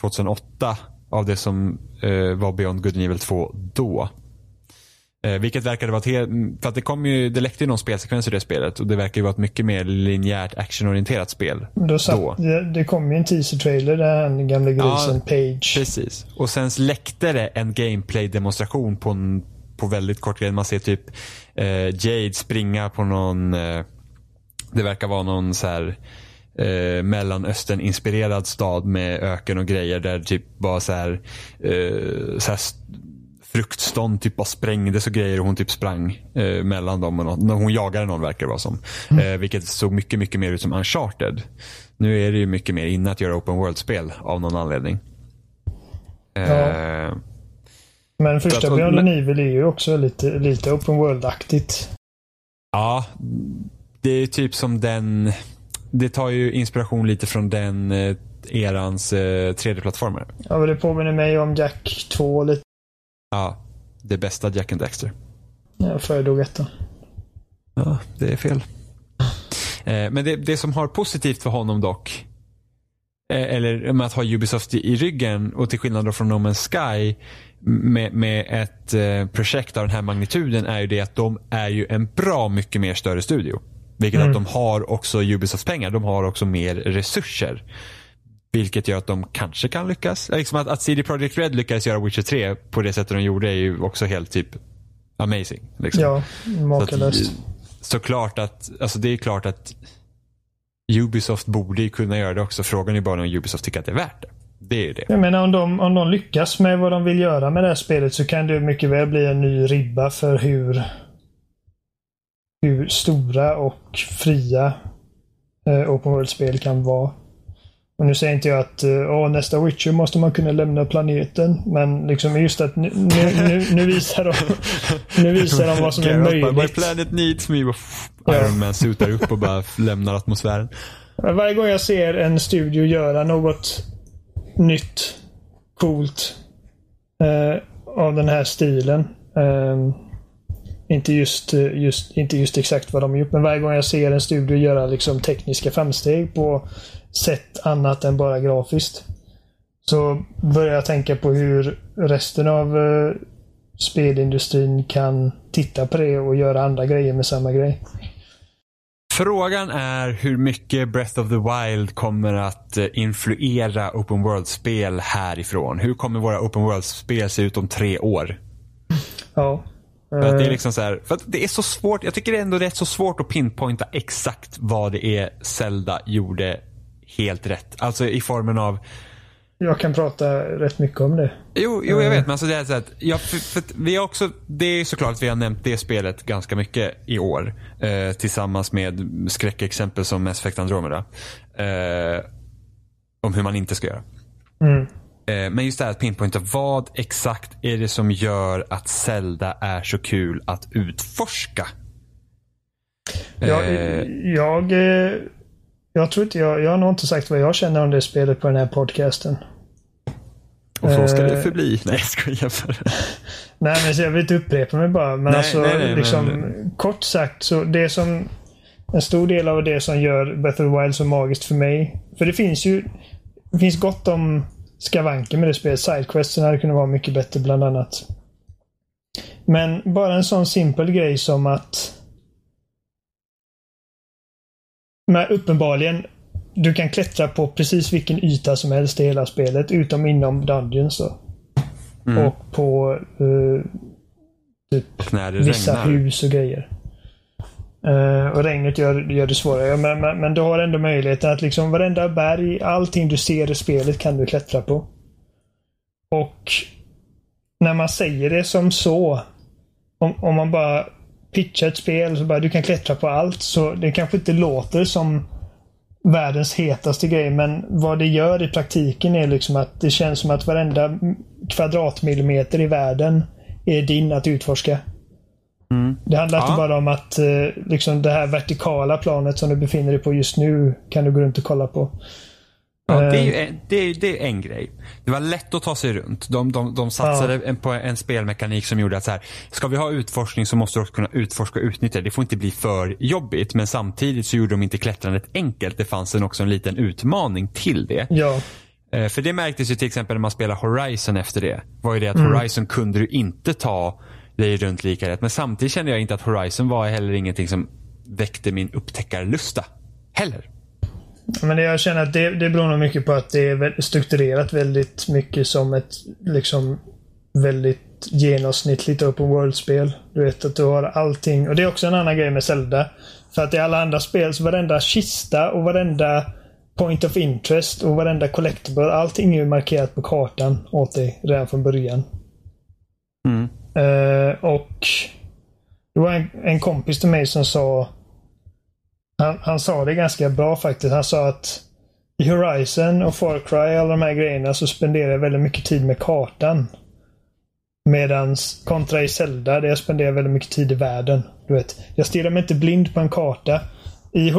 2008 av det som eh, var Beyond Good and Evil 2 då. Eh, vilket verkade vara till, för att det kom ju, det läckte ju någon spelsekvens i det spelet och det verkar ju vara ett mycket mer linjärt actionorienterat spel. Då satt, då. Det, det kom ju en teaser-trailer där den gamla grisen Ja, Page. Precis. Och sen läckte det en gameplay-demonstration på, en, på väldigt kort tid. Man ser typ eh, Jade springa på någon, eh, det verkar vara någon så här eh, Mellanöstern-inspirerad stad med öken och grejer där typ bara så här, eh, så här fruktstånd typ bara sprängdes och grejer och hon typ sprang eh, mellan dem. Och något. Hon jagade någon verkar det vara som. Eh, vilket såg mycket, mycket mer ut som Uncharted. Nu är det ju mycket mer inne att göra open world-spel av någon anledning. Eh, Men första att- Beyond men- Evil är ju också lite, lite open world-aktigt. Ja, det är typ som den. Det tar ju inspiration lite från den eh, erans eh, 3D-plattformar. Ja, men det påminner mig om Jack 2 lite. Ja, det bästa Jack and Dexter. Jag föredrog ettan. Ja, det är fel. Eh, men det, det som har positivt för honom dock, eh, eller med att ha Ubisoft i, i ryggen och till skillnad från No Man's Sky med, med ett eh, projekt av den här magnituden är ju det att de är ju en bra mycket mer större studio. Vilket Mm. att de har också Ubisofts pengar. De har också mer resurser. Vilket gör att de kanske kan lyckas. Liksom att, att CD Projekt Red lyckades göra Witcher 3 på det sättet de gjorde är ju också helt typ amazing. Liksom. Ja, Så makalöst. att, såklart att, alltså det är klart att Ubisoft borde ju kunna göra det också. Frågan är bara om Ubisoft tycker att det är värt det. Det är det. Jag menar om de, om de lyckas med vad de vill göra med det här spelet så kan det mycket väl bli en ny ribba för hur, hur stora och fria eh, Open World-spel kan vara. Och nu säger inte jag att eh, åh, nästa Witcher måste man kunna lämna planeten. Men liksom just att nu, nu, nu, nu visar de nu visar de vad som är bara, My möjligt. planet needs me. Iron Man sutar upp och bara lämnar atmosfären. Varje gång jag ser en studio göra något nytt, coolt eh, av den här stilen. Eh, inte, just, eh, just, inte just exakt vad de har gjort, men varje gång jag ser en studio göra liksom, tekniska framsteg på sätt annat än bara grafiskt. Så börjar jag tänka på hur resten av eh, spelindustrin kan titta på det och göra andra grejer med samma grej. Frågan är hur mycket Breath of the Wild kommer att eh, influera open world-spel härifrån. Hur kommer våra open world-spel se ut om tre år? Ja. För att det är Eh, liksom så här, för att det är så svårt. Jag tycker det är ändå rätt så svårt att pinpointa exakt vad det är Zelda gjorde helt rätt. Alltså i formen av Jag kan prata rätt mycket om det. Jo, jo jag vet. Men alltså det är så att, ja, för, för vi har också, det är såklart att vi har nämnt det spelet ganska mycket i år. Eh, tillsammans med skräckexempel som Mass Effect Andromeda. Eh, om hur man inte ska göra. Mm. Eh, men just det här att pinpointa, vad exakt är det som gör att Zelda är så kul att utforska? Jag, Eh, jag, eh, jag tror inte jag, jag har nog inte sagt vad jag känner om det spelet på den här podcasten. och så ska det eh, förbli. Nej, jag skojar bara. Nej, men jag vill inte upprepa mig bara. Men Nej, alltså, nej, nej, liksom, men- kort sagt, så det som... En stor del av det som gör Breath of the Wild så magiskt för mig. För det finns ju... Det finns gott om skavanker med det spelet. Sidequesten hade kunnat vara mycket bättre bland annat. Men bara en sån simpel grej som att... Men uppenbarligen, du kan klättra på precis vilken yta som helst i hela spelet, utom inom Dungeons då. Mm. Och på eh, typ vissa regnar. hus och grejer. Eh, och regnet gör, gör det svårare. Men, men, men du har ändå möjligheten att liksom varenda berg, allting du ser i spelet kan du klättra på. Och när man säger det som så, om, om man bara pitchar ett spel så bara du kan klättra på allt, så det kanske inte låter som världens hetaste grej, men vad det gör i praktiken är liksom att det känns som att varenda kvadratmillimeter i världen är din att utforska. Mm. Det handlar Ja. inte bara om att eh, liksom det här vertikala planet som du befinner dig på just nu kan du gå runt och kolla på. Ja, det är ju en, det är, det är en grej. Det var lätt att ta sig runt. De, de, de satsade Ja. på en spelmekanik som gjorde att så här, ska vi ha utforskning så måste du också kunna utforska och utnyttja det. Får inte bli för jobbigt. Men samtidigt så gjorde de inte klättrandet enkelt. Det fanns en, också en liten utmaning till det. Ja, Eh, För det märktes ju till exempel när man spelar Horizon efter det. Var ju det att Mm. Horizon kunde du inte ta dig runt lika rätt. Men samtidigt kände jag inte att Horizon var heller ingenting som väckte min upptäckarlusta. Heller. Men jag känner att det, det beror nog mycket på att det är strukturerat väldigt mycket som ett liksom väldigt genomsnittligt open world-spel. Du vet att du har allting. Och det är också en annan grej med Zelda. För att i alla andra spel så varenda kista och varenda point of interest och varenda collectible. Allting är ju markerat på kartan åt dig redan från början. Mm. Eh, och det var en, en kompis till mig som sa han, han sa det ganska bra faktiskt. Han sa att i Horizon och Far Cry och alla de här grejerna så spenderar jag väldigt mycket tid med kartan. Medans kontra i Zelda där jag spenderar väldigt mycket tid i världen. Du vet, jag stirrar mig inte blind på en karta. I,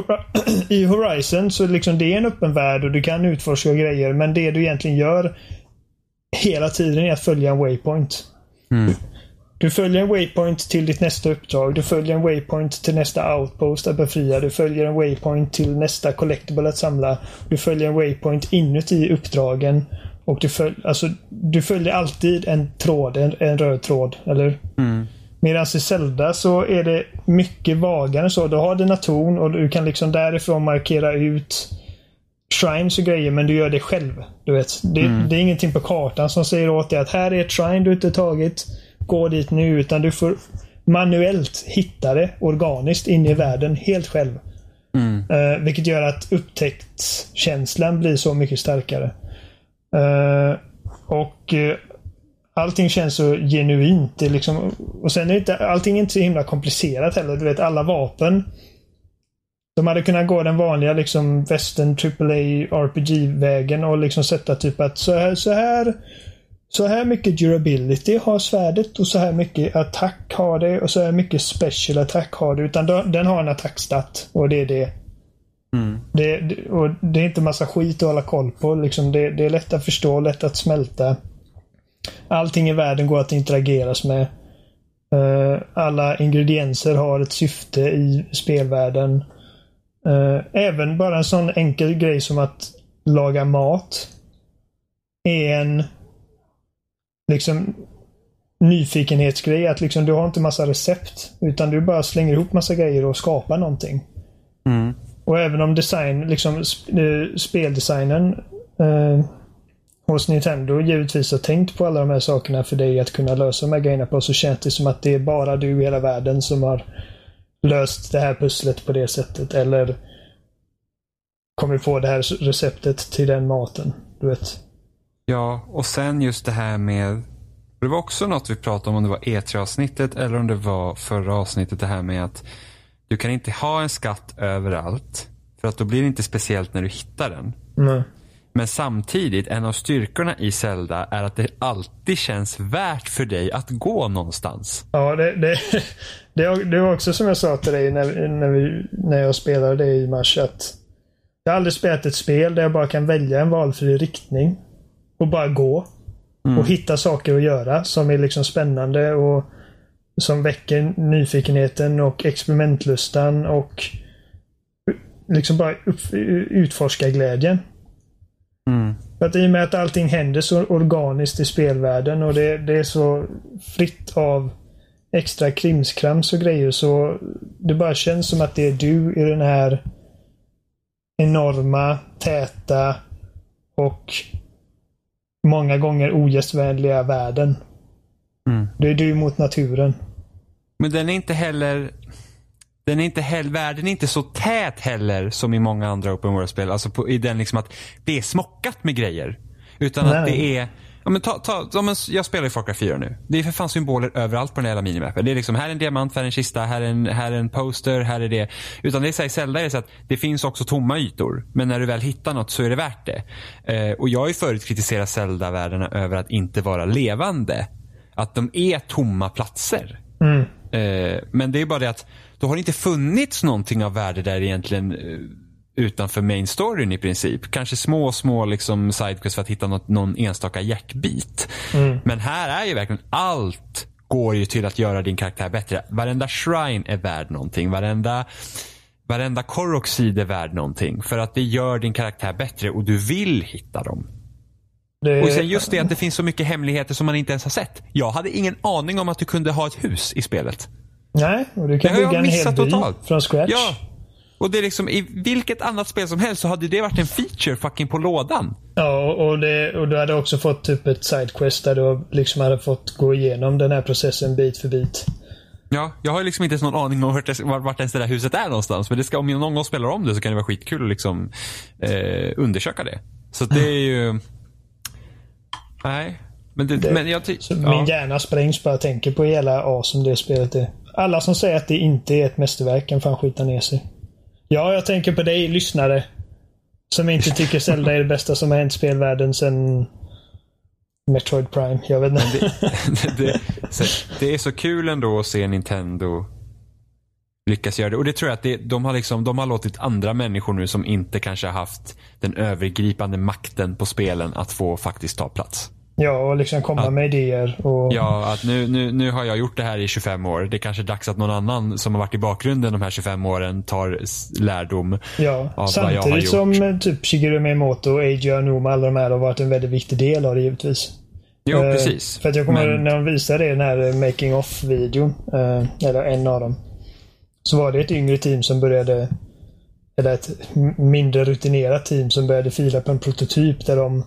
I Horizon så liksom det är en öppen värld och du kan utforska grejer men det du egentligen gör hela tiden är att följa en waypoint. Mm. Du följer en waypoint till ditt nästa uppdrag. Du följer en waypoint till nästa outpost att befria. Du följer en waypoint till nästa collectible att samla. Du följer en waypoint inuti uppdragen. Och du, följ, alltså, du följer alltid en tråd, en, en röd tråd. Eller? Medan i Zelda så är det mycket vagare så. Du har dina torn och du kan liksom därifrån markera ut shrines och grejer men du gör det själv. Du vet, det, det är ingenting på kartan som säger åt dig att här är ett shrine du inte tagit. Gå dit nu. Utan du får manuellt hitta det organiskt in i världen helt själv. Eh, vilket gör att upptäcktskänslan blir så mycket starkare. Eh, och eh, allting känns så genuint. Det liksom, och sen är inte, allting är inte så himla komplicerat heller. Du vet alla vapen. De hade kunnat gå den vanliga liksom western AAA RPG-vägen och liksom sätta typ att så här, så här så här mycket durability har svärdet och så här mycket attack har det och så här mycket special attack har det. Utan den har en attackstat och det är det. Det, det- och det är inte massa skit att hålla koll på. Liksom det, det är lätt att förstå, lätt att smälta. Allting i världen går att interageras med. Eh, alla ingredienser har ett syfte i spelvärlden. Eh, även bara en sån enkel grej som att laga mat är en liksom nyfikenhetsgrej. Att liksom du har inte massa recept. Utan du bara slänger ihop massa grejer och skapar någonting. Mm. Och även om design, liksom sp eh, speldesignen eh, hos Nintendo givetvis har tänkt på alla de här sakerna för dig att kunna lösa de här grejerna på så känns det som att det är bara du i hela världen som har löst det här pusslet på det sättet. Eller kommit på det här receptet till den maten. Du vet. Ja, och sen just det här med det var också något vi pratade om, om det var E3-avsnittet eller om det var förra avsnittet, det här med att du kan inte ha en skatt överallt. För att då blir det inte speciellt när du hittar den. Mm. Men samtidigt, en av styrkorna i Zelda är att det alltid känns värt för dig att gå någonstans. Ja, det, det, det, det var också som jag sa till dig när, när, vi, när jag spelade det i mars. Att jag har aldrig spelat ett spel där jag bara kan välja en valfri riktning. Och bara gå. Och hitta saker att göra som är liksom spännande och som väcker nyfikenheten och experimentlustan och liksom bara utforska glädjen. För att i och med att allting händer så organiskt i spelvärlden och det, det är så fritt av extra krimskrams och grejer så det bara känns som att det är du i den här enorma, täta och många gånger ogästvänliga världen. Mm. Det är du mot naturen. Men den är inte heller den är inte heller, världen är inte så tät heller som i många andra open world-spel. Alltså på, i den liksom att det är smockat med grejer. Utan att Nej. det är Ja, men ta, ta, ja, men jag spelar i Far Cry 4 nu. Det är för fan symboler överallt på den här jävla minimappen. Det är liksom, här är en diamant, här är en kista, här är en, här är en poster, här är det. Utan det är så här, i Zelda är det så att det finns också tomma ytor. Men när du väl hittar något så är det värt det. Eh, och jag har ju förut kritiserat Zelda-världarna över att inte vara levande. Att de är tomma platser. Eh, men det är bara det att då har det inte funnits någonting av värde där egentligen eh, utanför main storyn i princip. Kanske små, små liksom sidequests för att hitta något, någon enstaka jackbit. Mm. Men här är ju verkligen allt går ju till att göra din karaktär bättre. Varenda shrine är värd någonting. Varenda, varenda korroxid är värd någonting. För att det gör din karaktär bättre och du vill hitta dem. Det, Och sen just det att det finns så mycket hemligheter som man inte ens har sett. Jag hade ingen aning om att du kunde ha ett hus i spelet. Nej, och du Det kan jag bygga en hel by totalt. från scratch. Ja. Och det är liksom, i vilket annat spel som helst så hade det varit en feature fucking på lådan. Ja, och, det, och du hade också fått typ ett sidequest där du liksom hade fått gå igenom den här processen bit för bit. Ja, jag har liksom inte ens någon aning om vart, ens det där huset är någonstans. Men det ska, om jag någon gång spelar om det så kan det vara skitkul att liksom eh, undersöka det. Så det är ju... Nej. Men, det, Det- men jag ja. Min hjärna sprängs bara jag tänker på hela awesome det spelet är. Alla som säger att det inte är ett mästerverk kan fan skita ner sig. Ja, jag tänker på dig lyssnare. Som inte tycker Zelda är det bästa som har hänt spelvärlden sen Metroid Prime. Jag vet inte. det, så, det är så kul ändå att se Nintendo lyckas göra det. Och det tror jag att det, de, har liksom, de har låtit andra människor nu som inte kanske har haft den övergripande makten på spelen att få faktiskt ta plats. Ja, och liksom komma med idéer och... Ja, att nu, nu, nu har jag gjort det här i 25 år. Det är kanske är dags att någon annan som har varit i bakgrunden de här 25 åren tar lärdom. Ja, av vad jag har samtidigt gjort. som eh, typ Shigeru Miyamoto, Eiji Aonuma, alla de här har varit en väldigt viktig del av det givetvis. Jo, Eh, precis. För att jag kommer Men- när de visade det, den här eh, Making of-videon, eh, eller en av dem. Så var det ett yngre team som började, eller ett mindre rutinerat team som började fila på en prototyp där de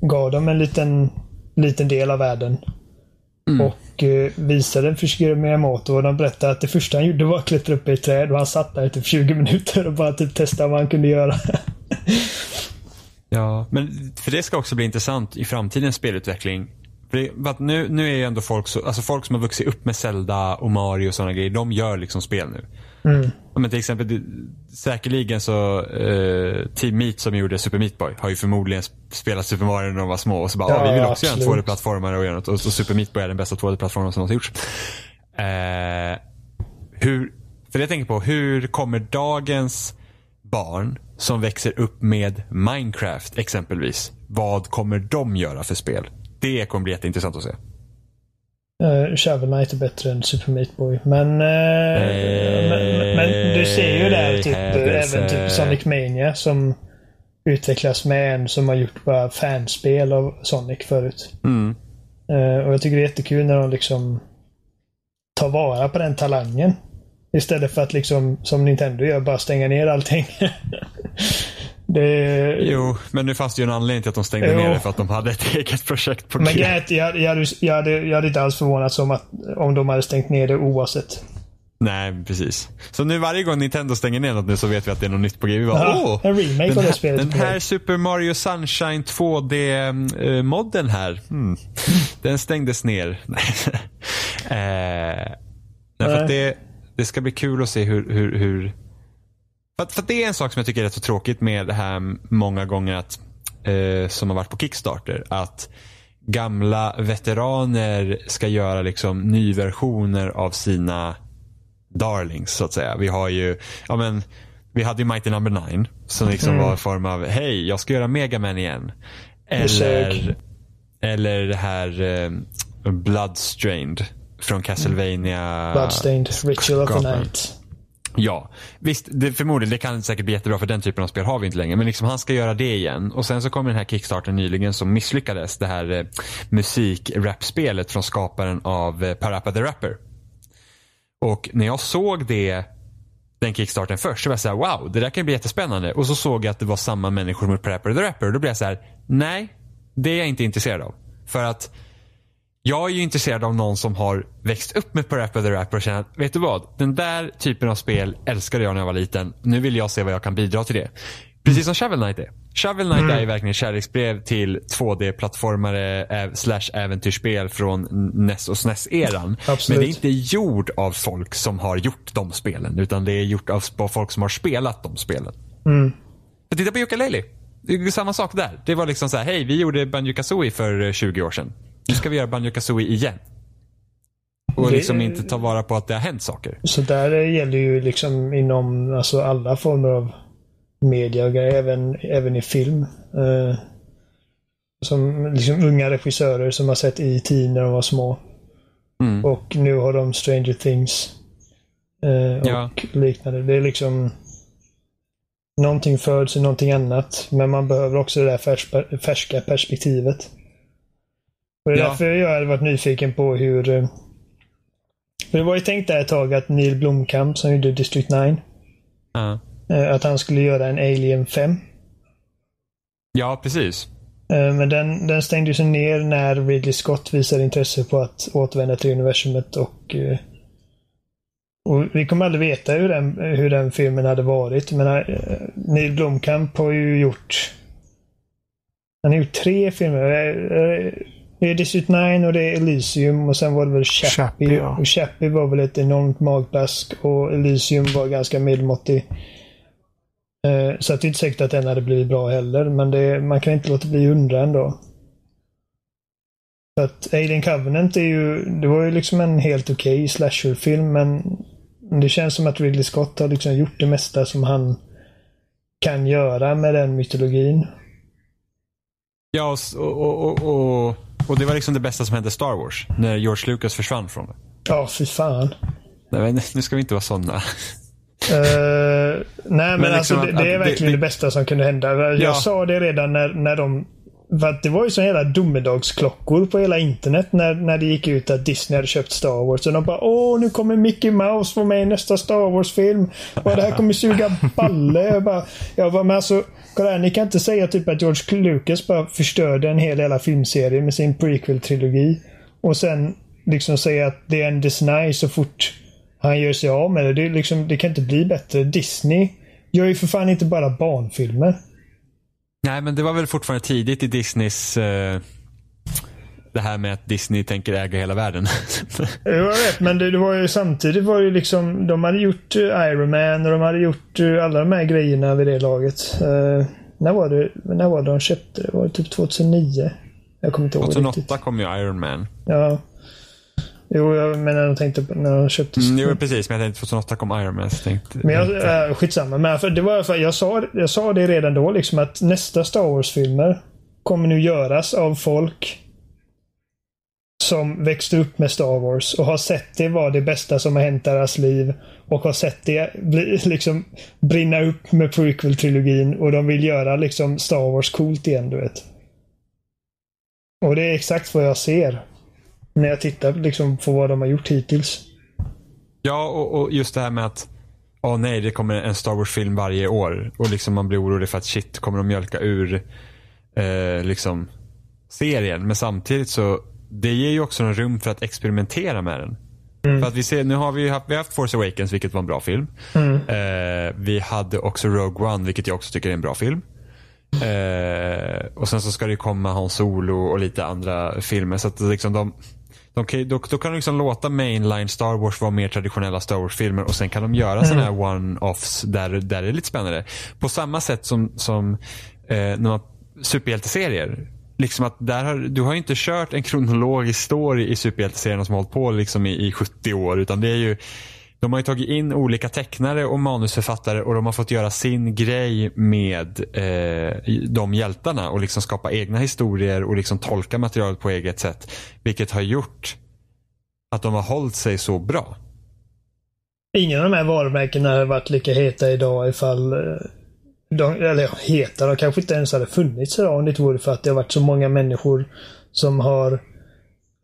gav dem en liten, liten del av världen. Mm. Och eh, visade för Shigeru Miyamoto och de berättade att det första han gjorde var att klättra upp i ett träd och han satt där i typ 20 minuter och bara typ testade vad han kunde göra. Ja, men för det ska också bli intressant i framtidens spelutveckling. För att nu, nu är ju ändå folk, så, alltså folk som har vuxit upp med Zelda och Mario och sådana grejer, de gör liksom spel nu. Mm. Men till exempel, säkerligen så eh, Team Meat som gjorde Super Meat Boy har ju förmodligen sp- spelat Super Mario när de var små och så bara, Ja, "Ah, vi vill också göra en absolut. 2D-plattformare och göra något. Och så Super Meat Boy är den bästa 2D-plattformen som någonsin gjorts. Eh, hur, för jag tänker på, hur kommer dagens barn som växer upp med Minecraft exempelvis, vad kommer de göra för spel? Det kommer bli jätteintressant att se. Uh, Shovel Knight är bättre än Super Meat Boy. Men, eh, men, men du ser ju där typ, eh, Hädelse. även typ Sonic Mania som utvecklas med en som har gjort bara fanspel av Sonic förut. Mm. Eh, och jag tycker det är jättekul när de liksom tar vara på den talangen. Istället för att liksom, som Nintendo gör, bara stänga ner allting. det, Jo, men nu fanns det ju en anledning till att de stängde Jo. ner det för att de hade ett eget projekt på men G. att jag, jag, jag, hade, jag hade inte alls förvånats om, att, om de hade stängt ner det oavsett. Nej, precis. Så nu varje gång Nintendo stänger ner något nu så vet vi att det är något nytt på G. Vi bara, Ja, åh! en remake den av det spelet Den på väg." här Super Mario Sunshine 2D-modden här. Hmm. Den stängdes ner. Eh, nej, det, det ska bli kul att se hur, hur, hur för, för det är en sak som jag tycker är rätt så tråkigt med det här många gånger att, eh, som har varit på Kickstarter. Att gamla veteraner ska göra liksom nyversioner av sina darlings så att säga. Vi har ju, ja men, vi hade ju Mighty Number 9 som liksom Mm. var en form av, hej jag ska göra Mega Man igen. Eller, eller det här eh, Bloodstrained från Castlevania. Bloodstained, Ritual of the. Night. Ja, visst, det, förmodligen, det kan säkert bli jättebra för den typen av spel har vi inte längre. Men liksom han ska göra det igen. Och sen så kom den här Kickstarten nyligen som misslyckades. Det här eh, musik-rap-spelet från skaparen av eh, Parappa the Rapper. Och när jag såg det, den Kickstarten först, så var jag såhär wow, det där kan bli jättespännande. Och så såg jag att det var samma människor som Parappa the Rapper. Och då blev jag så här, nej, det är jag inte intresserad av. För att jag är ju intresserad av någon som har växt upp med Parappa the Rapper och känner att, vet du vad? Den där typen av spel älskade jag när jag var liten. Nu vill jag se vad jag kan bidra till det. Precis som Shovel Knight är. Shovel Knight är ju verkligen kärleksbrev till 2D-plattformare eh, slash äventyrsspel från NES och SNES-eran. Men det är inte gjord av folk som har gjort de spelen. Utan det är gjort av folk som har spelat de spelen. Mm. För titta på Yooka-Laylee. Det är samma sak där. Det var liksom så här, hej vi gjorde Banjo-Kazooie för eh, 20 år sedan. Nu ska vi göra Banjo-Kazooie igen. Och Det- liksom inte ta vara på att det har hänt saker. Så där gäller ju liksom inom alltså alla former av media och grejer, även, även i film. Uh, som liksom unga regissörer som har sett E.T. när de var små. Mm. Och nu har de Stranger Things. Uh, och Ja. liknande. Det är liksom Någonting föds i någonting annat. Men man behöver också det där färs- färska perspektivet. Och det är Ja. därför jag hade varit nyfiken på hur... eh, För det var ju tänkt där ett tag att Neil Blomkamp som gjorde District 9. Ja. eh, Att han skulle göra en Alien 5. ja, precis. Eh, Men den, den stängde sig ner när Ridley Scott visade intresse på att återvända till universumet och... eh, Och vi kommer aldrig veta hur den, hur den filmen hade varit. Men eh, Neil Blomkamp har ju gjort... Han har gjort tre filmer. Det är District 9 och det är Elysium och sen var det väl Chappie. Chappie, ja. Och Chappie var väl ett enormt magplask och Elysium var ganska medelmåttig. Eh, Så att det är inte säkert att den hade blivit bra heller, men det, man kan inte låta bli undra ändå. För att Alien Covenant är ju, det var ju liksom en helt okej slasherfilm, men det känns som att Ridley Scott har liksom gjort det mesta som han kan göra med den mytologin. Ja, och, och, och, och, och, det var liksom det bästa som hände Star Wars. När George Lucas försvann från det. Ja, fy fan. Nej, men nu ska vi inte vara sådana. Eh, nej, men, Men alltså liksom det, att- det är verkligen det- det, bästa som kunde hända. Jag Ja. sa det redan när, när de... För att det var ju såna jävla domedagsklockor på hela internet när, när det gick ut att Disney hade köpt Star Wars. Och de bara Åh, nu kommer Mickey Mouse vara med i nästa Star Wars-film. Och det här kommer suga balle. Jag bara, jag bara men alltså, kolla här, ni kan inte säga typ att George Lucas bara förstörde en hel jävla filmserie med sin prequel-trilogi. Och sen liksom säga att det ändes nice så fort han gör sig av med det. Det, är liksom, det kan inte bli bättre. Disney gör ju för fan inte bara barnfilmer. Nej, men det var väl fortfarande tidigt i Disneys eh, det här med att Disney tänker äga hela världen. Jag vet, men det, det var ju samtidigt var det ju liksom, de hade gjort eh, Iron Man och de hade gjort eh, alla de här grejerna vid det laget. Eh, när var det, när var det de köpte det? Var det typ 2009? Jag kommer inte ihåg 2008 riktigt. kom ju Iron Man. Ja. Jo, jag menar de tänkte på när de köpte... Mm, jo, precis. Men jag tänkte 2008 kom Iron Man. Tänkte, Men jag, äh, skitsamma. Men för, det var, för jag, sa, jag sa det redan då liksom att nästa Star Wars-filmer kommer nu göras av folk som växte upp med Star Wars och har sett det vara det bästa som har hänt deras liv och har sett det bli, liksom brinna upp med prequel-trilogin och de vill göra liksom Star Wars coolt igen, du vet. Och det är exakt vad jag ser när jag tittar liksom på vad de har gjort hittills. Ja, och, och just det här med att Åh nej, det kommer en Star Wars-film varje år. Och liksom man blir orolig för att shit, kommer de mjölka ur eh, liksom serien? Men samtidigt så, det ger ju också en rum för att experimentera med den. För att vi ser, nu har vi haft, vi har haft Force Awakens, vilket var en bra film. Eh, vi hade också Rogue One, vilket jag också tycker är en bra film. Eh, och sen så ska det komma Hans Solo och lite andra filmer. Så att liksom de, kan, då, då kan de liksom låta mainline Star Wars vara mer traditionella Star Wars-filmer och sen kan de göra sådana här one-offs där, där det är lite spännande. På samma sätt som, som eh, när man, superhjälteserier. Liksom att där har, du har inte kört en kronologisk story i superhjälteserierna som har hållit på liksom i, i 70 år. Utan det är ju de har ju tagit in olika tecknare och manusförfattare och de har fått göra sin grej med eh, de hjältarna och liksom skapa egna historier och liksom tolka materialet på eget sätt. Vilket har gjort att de har hållit sig så bra. Ingen av de här varumärkena hade varit lika heta idag ifall eh, de, eller ja, heta, de kanske inte ens hade funnits idag om det inte vore för att det har varit så många människor som har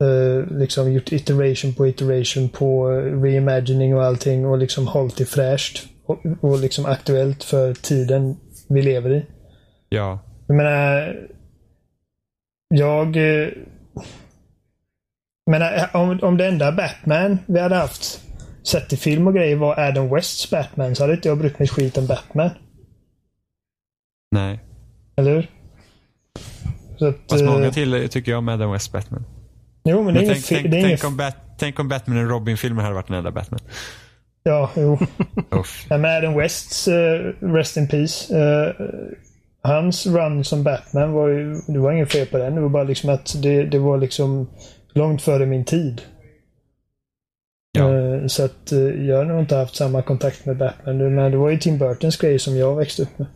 eh, liksom gjort iteration på iteration på eh, reimagining och allting och liksom hållit det fräscht och, och liksom aktuellt för tiden vi lever i. Ja. Jag menar, jag... eh, menar, om, om det enda Batman vi hade haft sett i film och grejer var Adam Wests Batman så hade inte jag brytt mig skit om Batman. Nej. Eller hur? Så att, Fast många till tycker jag om Adam West Batman. Jo, men det är Men inget tänk, tänk, Det är inget... tänk, om Bat, tänk om Batman och Robin-filmer hade varit den enda Batman. Ja, jo. Ja, men Adam Wests eh, Rest in Peace. eh, hans run som Batman var ju... Det var inget fel på den. Det var bara liksom att det, det var liksom långt före min tid. Ja. Eh, Så att eh, jag har nog inte haft samma kontakt med Batman. Men det var ju Tim Burtons grej som jag växte upp med.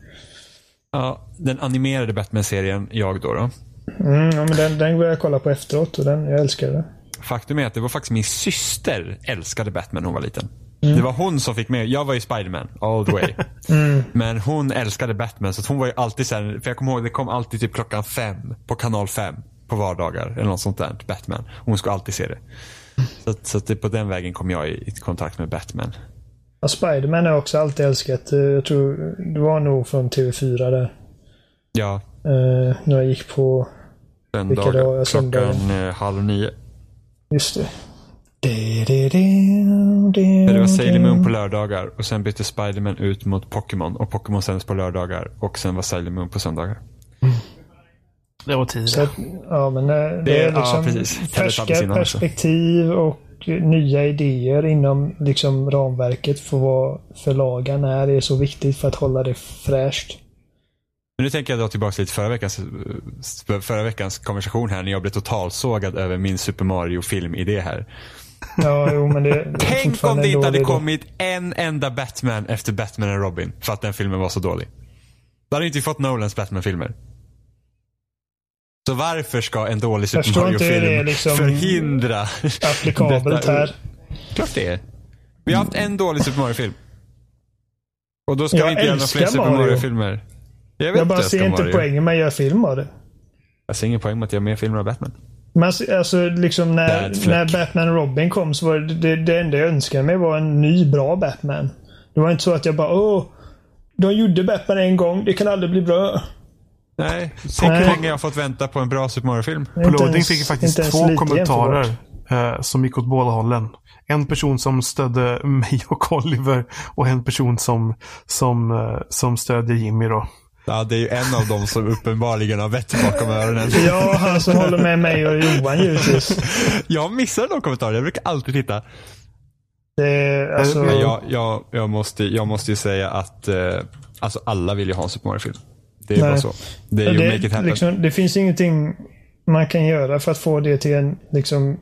Ja, den animerade Batman-serien, jag då. då. Mm, ja, men den, den började jag kolla på efteråt och den, jag älskar den. Faktum är att det var faktiskt min syster älskade Batman när hon var liten. Mm. Det var hon som fick med, jag var ju Spiderman all the way. Mm. Men hon älskade Batman så hon var ju alltid såhär, för jag kommer ihåg det kom alltid typ klockan fem på kanal fem på vardagar eller något sånt där, Batman. Hon skulle alltid se det. Så, så det, på den vägen kom jag i, i kontakt med Batman. Ja, Spiderman har jag också alltid älskat. Eh, jag tror det var nog från TV4 där. Ja. Uh, när jag gick på... Söndagar. Klockan uh, halv nio. Just det. Det var Sailor Moon på lördagar och sen bytte Spiderman ut mot Pokémon och Pokémon sändes på lördagar och sen var Sailor Moon på söndagar. Det var tidigare. Ja, men det, det är liksom ja, färska perspektiv och nya idéer inom liksom ramverket för vad förlagen är, är så viktigt för att hålla det fräscht. Men nu tänker jag dra tillbaka lite förra veckans, förra veckans konversation här när jag blev totalsågad över min Super Mario-film-idé här. Ja, jo, men det, Tänk om det inte hade kommit en enda Batman efter Batman och Robin för att den filmen var så dålig. Då hade inte fått Nolans Batman-filmer. Så varför ska en dålig Super Mario-film liksom förhindra applikabelt här? Klart det är. Vi har haft en dålig Super Mario-film. Och då ska jag vi inte göra några fler Super Mario-filmer. Jag, jag bara ser inte Mario. poängen med att göra film av det. Jag ser ingen poäng med att göra mer filmer av Batman. Men alltså, liksom när, när Batman och Robin kom så var det, det, det enda jag önskade mig var en ny bra Batman. Det var inte så att jag bara åh, de gjorde Batman en gång, det kan aldrig bli bra. Nej, så länge jag har fått vänta på en bra Super Mario-film. På loading fick jag faktiskt två kommentarer eh, som gick åt båda hållen. En person som stödde mig och Oliver och en person som, som, eh, som stödjer Jimmy då. Ja, det är ju en av dem som uppenbarligen har vett bakom öronen. Ja, han som håller med mig och Johan givetvis. Jag missar de kommentarerna. Jag brukar alltid titta. Det, alltså... Men jag, jag, jag, måste, jag måste ju säga att eh, alltså alla vill ju ha en Super Mario-film. Det är Nej. bara så. Det, är det, make it liksom, det finns ingenting man kan göra för att få det till en liksom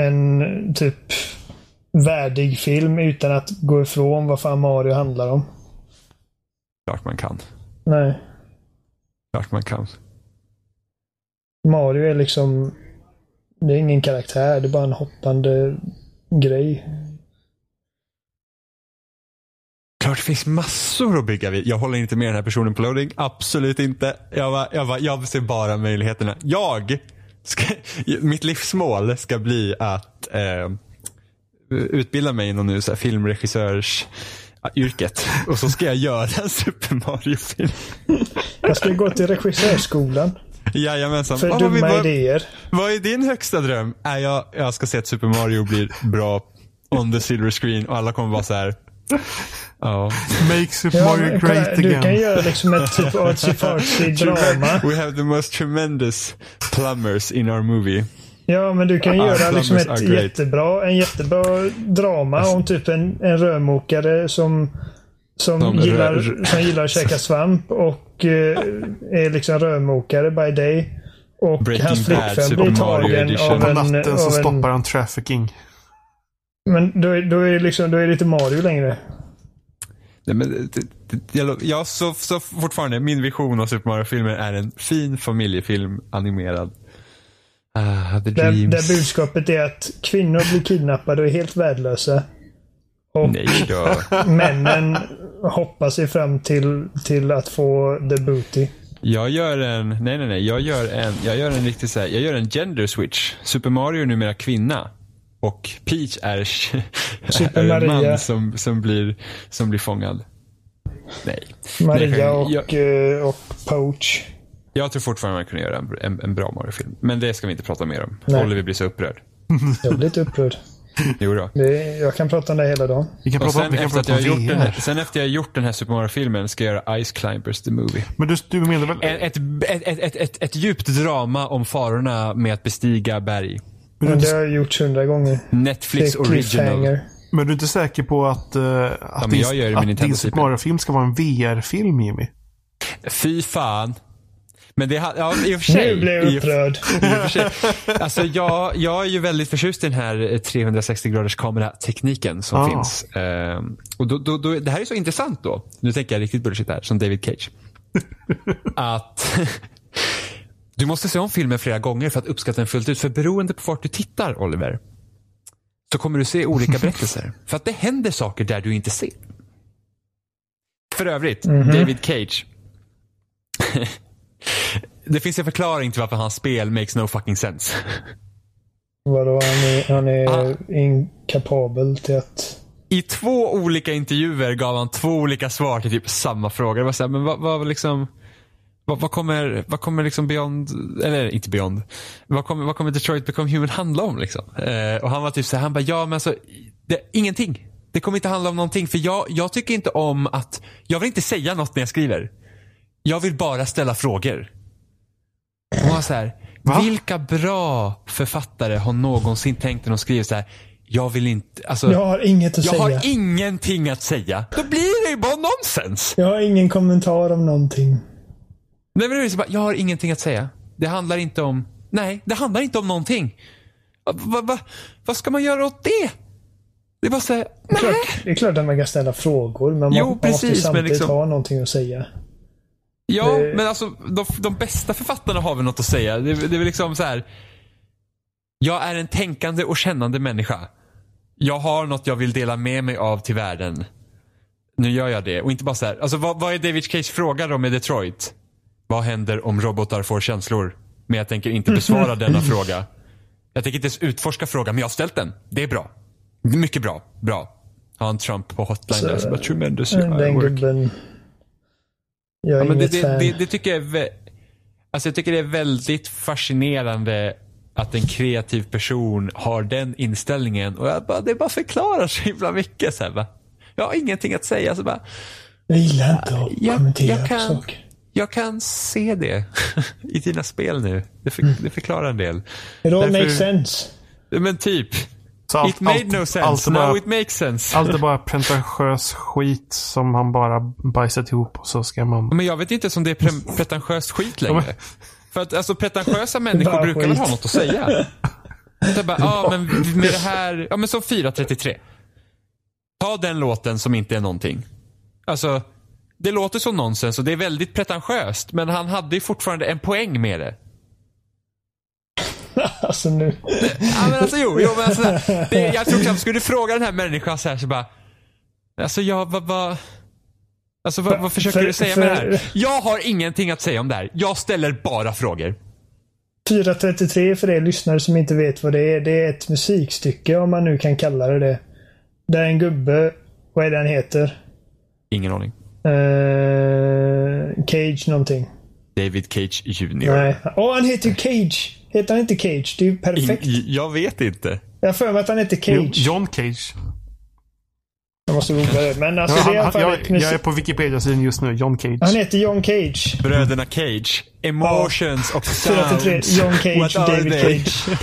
en typ värdig film utan att gå ifrån vad fan Mario handlar om. Klart man kan. Nej. Klart man kan. Mario är liksom... Det är ingen karaktär. Det är bara en hoppande grej. Klart det finns massor att bygga vid. Jag håller inte med den här personen på loading. Absolut inte. Jag, var, jag, var, jag ser bara möjligheterna. Jag, ska, mitt livsmål ska bli att eh, utbilda mig inom nu, så här, filmregissörs yrket. Och så ska jag göra en Super Mario-film. Jag ska gå till regissörskolan. Jajamensan. För vad, dumma vad, idéer. Vad är din högsta dröm? Äh, jag, jag ska se att Super Mario blir bra on the silver screen och alla kommer vara så här. Ja. Make Super ja, Mario great again. Du kan göra liksom ett typ artsy drama. We have the most tremendous plumbers in our movie. Ja, men du kan göra liksom ett jättebra, en jättebra drama alltså, om typ en, en rörmokare som, som, gillar, rör. som gillar att käka svamp och eh, är liksom rörmokare by day. Och Breaking hans flickvän blir tagen av en... På natten så stoppar han trafficking. Men då, då, är liksom, då är det inte Mario längre. Nej, men, ja, så, så fortfarande, min vision av Super Mario-filmer är en fin familjefilm animerad. Ah, the där, där budskapet är att kvinnor blir kidnappade och är helt värdelösa. Och Nej då. männen hoppar sig fram till, till att få the booty. Jag gör en, nej nej nej, jag gör en, jag gör en riktig så här, jag gör en gender switch. Super Mario är numera kvinna. Och Peach är, är en man som, som, blir, som blir fångad. Nej. Maria och, jag, eh, och Poach. Jag tror fortfarande man kunde göra en, en, en bra Mario-film. Men det ska vi inte prata mer om. Nej. Oliver blir så upprörd. Jag blir lite upprörd. Jo då. Jag kan prata om det hela dagen. Vi kan prata, sen, vi kan efter prata att jag gjort den här, sen efter jag gjort den här Super Mario-filmen ska jag göra Ice Climbers the Movie. Men du, du menar väl? Ett, ett, ett, ett, ett, ett djupt drama om farorna med att bestiga berg. Men det har jag gjort hundra gånger. Netflix original. Men du är inte säker på att, uh, att, ja, din, att din Super Mario-film ska vara en VR-film, Jimmy? Fy fan. Men det ja, i och för sig. Nu blev jag upprörd. Alltså jag, jag är ju väldigt förtjust i den här 360 graders kameratekniken som ah. finns. Um, och då, då, då, det här är så intressant då. Nu tänker jag riktigt bullshit här, som David Cage. att du måste se om filmen flera gånger för att uppskatta den fullt ut. För beroende på vart du tittar, Oliver, så kommer du se olika berättelser. för att det händer saker där du inte ser. För övrigt, mm -hmm. David Cage. Det finns en förklaring till varför hans spel makes no fucking sense. Vadå, han är, han är ah. inkapabel till att... I två olika intervjuer gav han två olika svar till typ samma fråga. Det var såhär, men vad, vad liksom... Vad, vad, kommer, vad kommer liksom Beyond, eller inte Beyond, vad kommer, vad kommer Detroit Become Human handla om liksom? Eh, och han var typ så här, han bara, ja men alltså, det, ingenting. Det kommer inte handla om någonting för jag, jag tycker inte om att, jag vill inte säga något när jag skriver. Jag vill bara ställa frågor. Och var så här, vilka bra författare har någonsin tänkt när de skriver så här, jag vill inte, alltså, Jag har inget att jag säga. Jag har ingenting att säga. Då blir det ju bara nonsens. Jag har ingen kommentar om någonting. Nej, men det är så bara, jag har ingenting att säga. Det handlar inte om, nej, det handlar inte om någonting. Vad va, va, ska man göra åt det? Det är bara såhär, nej. Klart, det är klart att man kan ställa frågor, men man, jo, precis, man måste samtidigt liksom, ha någonting att säga. Ja, det... men alltså de, de, bästa författarna har väl något att säga. Det, det är väl liksom så här. Jag är en tänkande och kännande människa. Jag har något jag vill dela med mig av till världen. Nu gör jag det. Och inte bara så här. Alltså vad, vad är David Cage fråga då med Detroit? Vad händer om robotar får känslor? Men jag tänker inte besvara denna fråga. Jag tänker inte ens utforska frågan, men jag har ställt den. Det är bra. Mycket bra. Bra. Har en Trump på hotline så, där tremendous Den gubben. Jag är ja, inget det, fan. Det, det, tycker jag är, alltså jag tycker det är väldigt fascinerande att en kreativ person har den inställningen. Och bara, det bara förklarar så himla mycket. Så här, bara. Jag har ingenting att säga. Så bara, jag gillar inte att jag, kommentera jag kan, saker. Jag kan se det i dina spel nu. Det, för, mm. det förklarar en del. It all Därför, makes sense. Men typ. Så it made allt, no sense. Allt Now bara, it makes sense. Allt är bara pretentiös skit som han bara bajsat ihop och så ska man... Men jag vet inte om det är pre pretentiöst skit längre. För att alltså pretentiösa människor brukar väl ha något att säga. Det bara, ja men med det här, ja men som 433. Ta den låten som inte är någonting. Alltså, det låter som nonsens och det är väldigt pretentiöst. Men han hade ju fortfarande en poäng med det. alltså nu. ja men alltså jo, jo men alltså, det, jag tror knappt, skulle du fråga den här människan så här så bara. Alltså jag, vad, vad. Alltså vad, vad försöker för, du säga för, med det här? Jag har ingenting att säga om det här. Jag ställer bara frågor. 433 för er lyssnare som inte vet vad det är. Det är ett musikstycke om man nu kan kalla det det. Där en gubbe, vad är det han heter? Ingen aning. Uh, Cage någonting. David Cage Jr. Nej. Åh, oh, han heter ju Cage. Heter han inte Cage? Det är ju perfekt. In, jag vet inte. Jag har för mig att han heter Cage. John Cage. Jag måste googla det. Men alltså, ja, det är i alla fall jag, jag är på Wikipedia-sidan just nu. John Cage. Han heter John Cage. Bröderna Cage. Emotions ja. och sounds. John Cage, David Cage.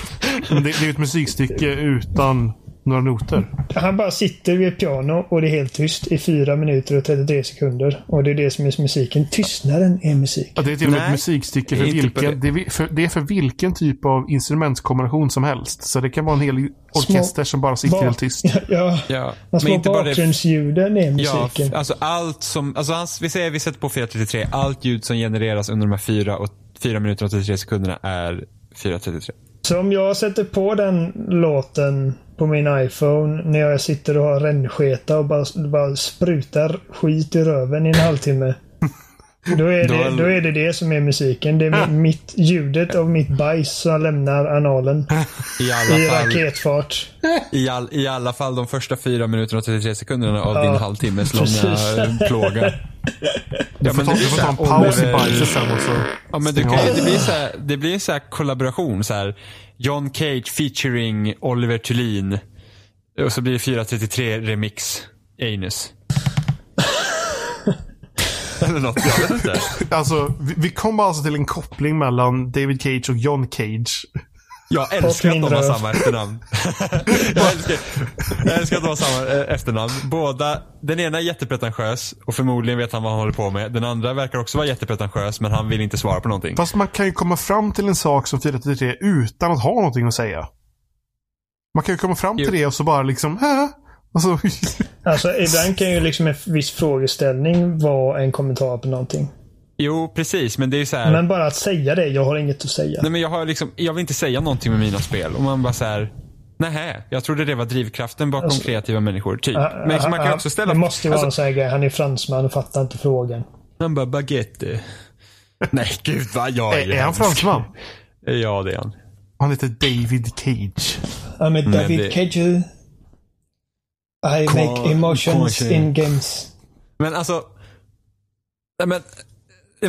Det, det är ett musikstycke utan några noter. Han bara sitter vid ett piano och det är helt tyst i 4 minuter och 33 sekunder. Och det är det som är musiken. Tystnaden är musik. Ja, det är till och med ett musikstycke för vilken, det. är för, det är för vilken typ av instrumentkombination som helst. Så det kan vara en hel orkester små, som bara sitter helt tyst. Ja, ja. ja. Men små bakgrundsljuden är musiken. Ja, alltså allt som, alltså hans, vi säger vi sätter på 433. Allt ljud som genereras under de här 4, och, 4 minuter och 33 sekunderna är 433. Så om jag sätter på den låten på min iPhone när jag sitter och har rännsketa och bara, bara sprutar skit i röven i en halvtimme. Då är, det, då är det det som är musiken. Det är mitt, ljudet av mitt bajs som lämnar analen. I, alla I fall, raketfart. I, all, I alla fall de första fyra minuterna och 33 sekunderna av ja, din halvtimmes långa plåga. Du får, ta, du får ta en paus i bajset sen och så. Ja, men du kan, det blir så här, det blir en så kollaboration. Så här, John Cage featuring Oliver Thulin. Och så blir det 433 remix. Anus. Eller något, jag vet inte. Alltså, vi, vi kom alltså till en koppling mellan David Cage och John Cage. Jag älskar att de har samma efternamn. jag, älskar, jag älskar att de har samma eh, efternamn. Båda, den ena är jättepretentiös och förmodligen vet han vad han håller på med. Den andra verkar också vara jättepretentiös men han vill inte svara på någonting. Fast man kan ju komma fram till en sak som 433 utan att ha någonting att säga. Man kan ju komma fram till jo. det och så bara liksom, äh. Alltså, alltså ibland kan ju liksom en viss frågeställning vara en kommentar på någonting. Jo, precis. Men det är så här... Men bara att säga det. Jag har inget att säga. Nej, men jag, har liksom, jag vill inte säga någonting med mina spel. Och man bara så här... Nej, jag trodde det var drivkraften bakom alltså, kreativa människor. Typ. Uh, men uh, man kan uh, också ställa... Det måste ju vara alltså, en sån här grej. Han är fransman och fattar inte frågan. Han bara baguette. Nej, gud vad jag är Är han fransman? Ja, det är han. Han heter David Cage. I'm a David det... Cage. I make emotions in games. Men alltså... Men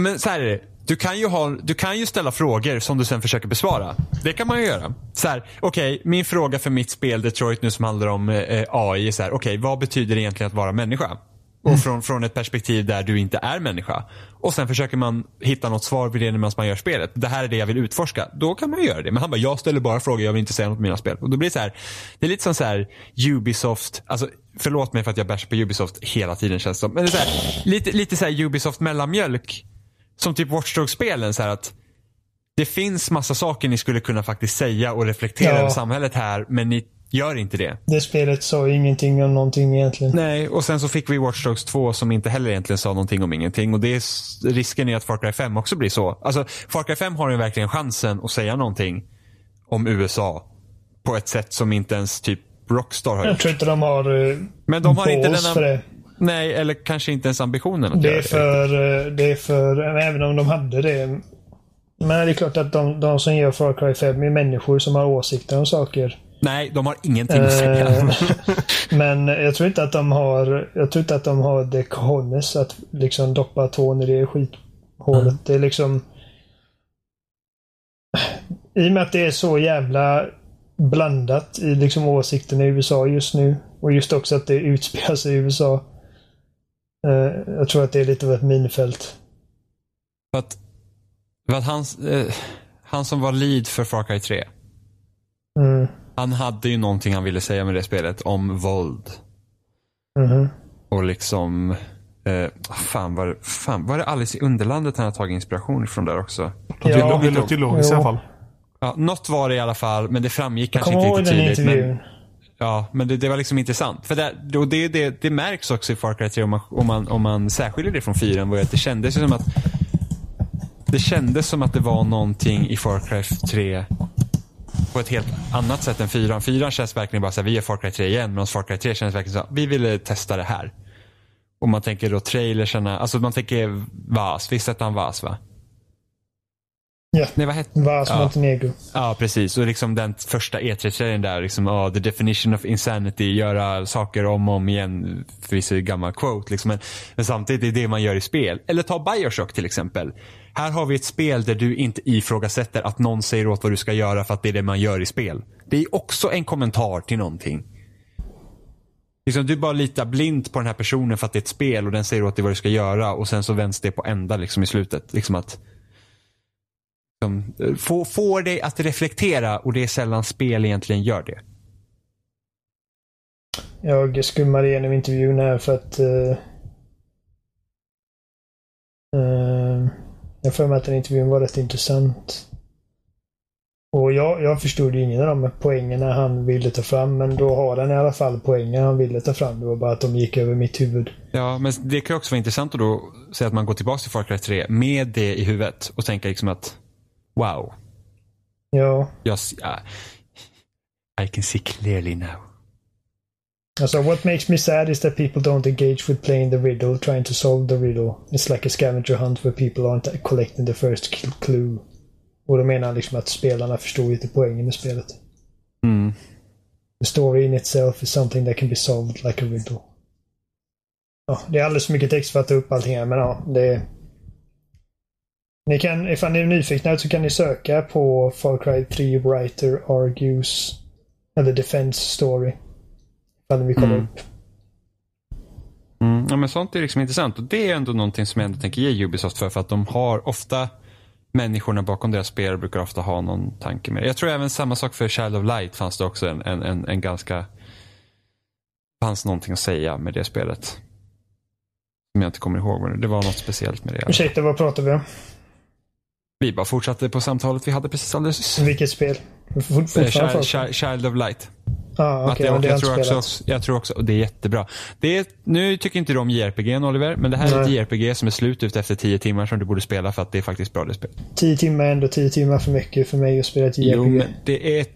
men så här är det. Du kan, ju ha, du kan ju ställa frågor som du sen försöker besvara. Det kan man ju göra. Så här, okej, okay, min fråga för mitt spel Detroit nu som handlar om eh, AI är så här, okej, okay, vad betyder det egentligen att vara människa? Och mm. från, från ett perspektiv där du inte är människa. Och sen försöker man hitta något svar vid det medan man gör spelet. Det här är det jag vill utforska. Då kan man göra det. Men han bara, jag ställer bara frågor, jag vill inte säga något om mina spel. Och då blir det så här, det är lite som så här Ubisoft, alltså förlåt mig för att jag bärs på Ubisoft hela tiden känns det som. Men det är så här, lite, lite så här Ubisoft mellanmjölk som typ Watchdog-spelen så att det finns massa saker ni skulle kunna faktiskt säga och reflektera ja. över samhället här, men ni gör inte det. Det spelet sa ingenting om någonting egentligen. Nej, och sen så fick vi Watch Dogs 2 som inte heller egentligen sa någonting om ingenting. Och det är, risken är att Far Cry 5 också blir så. Alltså, Far Cry 5 har ju verkligen chansen att säga någonting om USA på ett sätt som inte ens typ Rockstar har gjort. Jag tror inte de har uh, Men de har inte denna... för det. Nej, eller kanske inte ens ambitionen att det. Är för, eh, det är för, även om de hade det. Men det är klart att de, de som gör Far Cry 5 är människor som har åsikter om saker. Nej, de har ingenting att säga. Eh, men jag tror inte att de har, jag tror inte att de har det cojones att liksom doppa tån i det skithålet. Mm. Det är liksom... I och med att det är så jävla blandat i liksom åsikterna i USA just nu. Och just också att det utspelar sig i USA. Uh, jag tror att det är lite av ett minfält. För att, för att han, uh, han som var lead för Far Cry 3. Mm. Han hade ju någonting han ville säga med det spelet om våld. Mm. Och liksom, uh, fan, var, fan var det Alice i Underlandet han har tagit inspiration ifrån där också? Ja, det låter logiskt i alla fall. Ja, något var det i alla fall, men det framgick kanske inte riktigt tydligt. Men, Ja, men det, det, var liksom intressant. För det, och det, det, det märks också i Far Cry 3 om man, om man, om man särskiljer det från 4 var att det kändes som att det kändes som att det var någonting i Far Cry 3 på ett helt annat sätt än 4. 4 känns verkligen bara så här, vi är Far Cry 3 igen. Medan Far Cry 3 känns verkligen så här, vi ville testa det här. Och man tänker då trailersarna, alltså man tänker VAS, visst hette han VAS va? Ja, Nej, vad hette Vas ja. Montenegro. Ja, precis. Och liksom den första E3-serien där, liksom, oh, the definition of insanity, göra saker om och om igen. Förvisso gammal quote, liksom. men, men samtidigt är det det man gör i spel. Eller ta Bioshock till exempel. Här har vi ett spel där du inte ifrågasätter att någon säger åt vad du ska göra för att det är det man gör i spel. Det är också en kommentar till någonting. Liksom, du bara litar blint på den här personen för att det är ett spel och den säger åt dig vad du ska göra och sen så vänds det på ända liksom, i slutet. Liksom att liksom, få, får dig att reflektera och det är sällan spel egentligen gör det. Jag skummar igenom intervjun här för att uh, uh, jag får mig att den intervjun var rätt intressant. Och jag, jag förstod ju ingen av de poängerna han ville ta fram, men då har han i alla fall poängen han ville ta fram. Det var bara att de gick över mitt huvud. Ja, men det kan också vara intressant att då säga att man går tillbaka till Far Cry 3 med det i huvudet och tänka liksom att Wow. Ja. Uh, I can see clearly now. So what makes me sad is that people don't engage with playing the riddle, trying to solve the riddle. It's like a scavenger hunt where people aren't collecting the first clue. Och då menar han liksom att spelarna förstår inte poängen med spelet. Mm. The story in itself is something that can be solved like a riddle. Ja, det är alldeles för mycket text för att ta upp allting här, men ja, det ni kan, ifall ni är nyfikna så kan ni söka på Far Cry 3 Writer Argues eller Defense Story. Ifall vill kolla mm. upp. Mm, ja, men sånt är liksom intressant och det är ändå någonting som jag ändå tänker ge Ubisoft för. För att de har ofta människorna bakom deras spel brukar ofta ha någon tanke med det. Jag tror även samma sak för Child of Light fanns det också en, en, en, en ganska fanns någonting att säga med det spelet. Som jag inte kommer ihåg. Det var något speciellt med det. Ursäkta, vad pratar vi om? Vi bara fortsatte på samtalet vi hade precis alldeles nyss. Vilket spel? Child, Child, Child of Light. Ah, okay, jag, jag, tror också, jag tror också, och det är jättebra. Det är, nu tycker inte du om JRPG Oliver, men det här Nej. är ett JRPG som är slut ut efter tio timmar som du borde spela för att det är faktiskt bra det spelet. Tio timmar är ändå tio timmar för mycket för mig att spela ett JRPG. Jo, men det är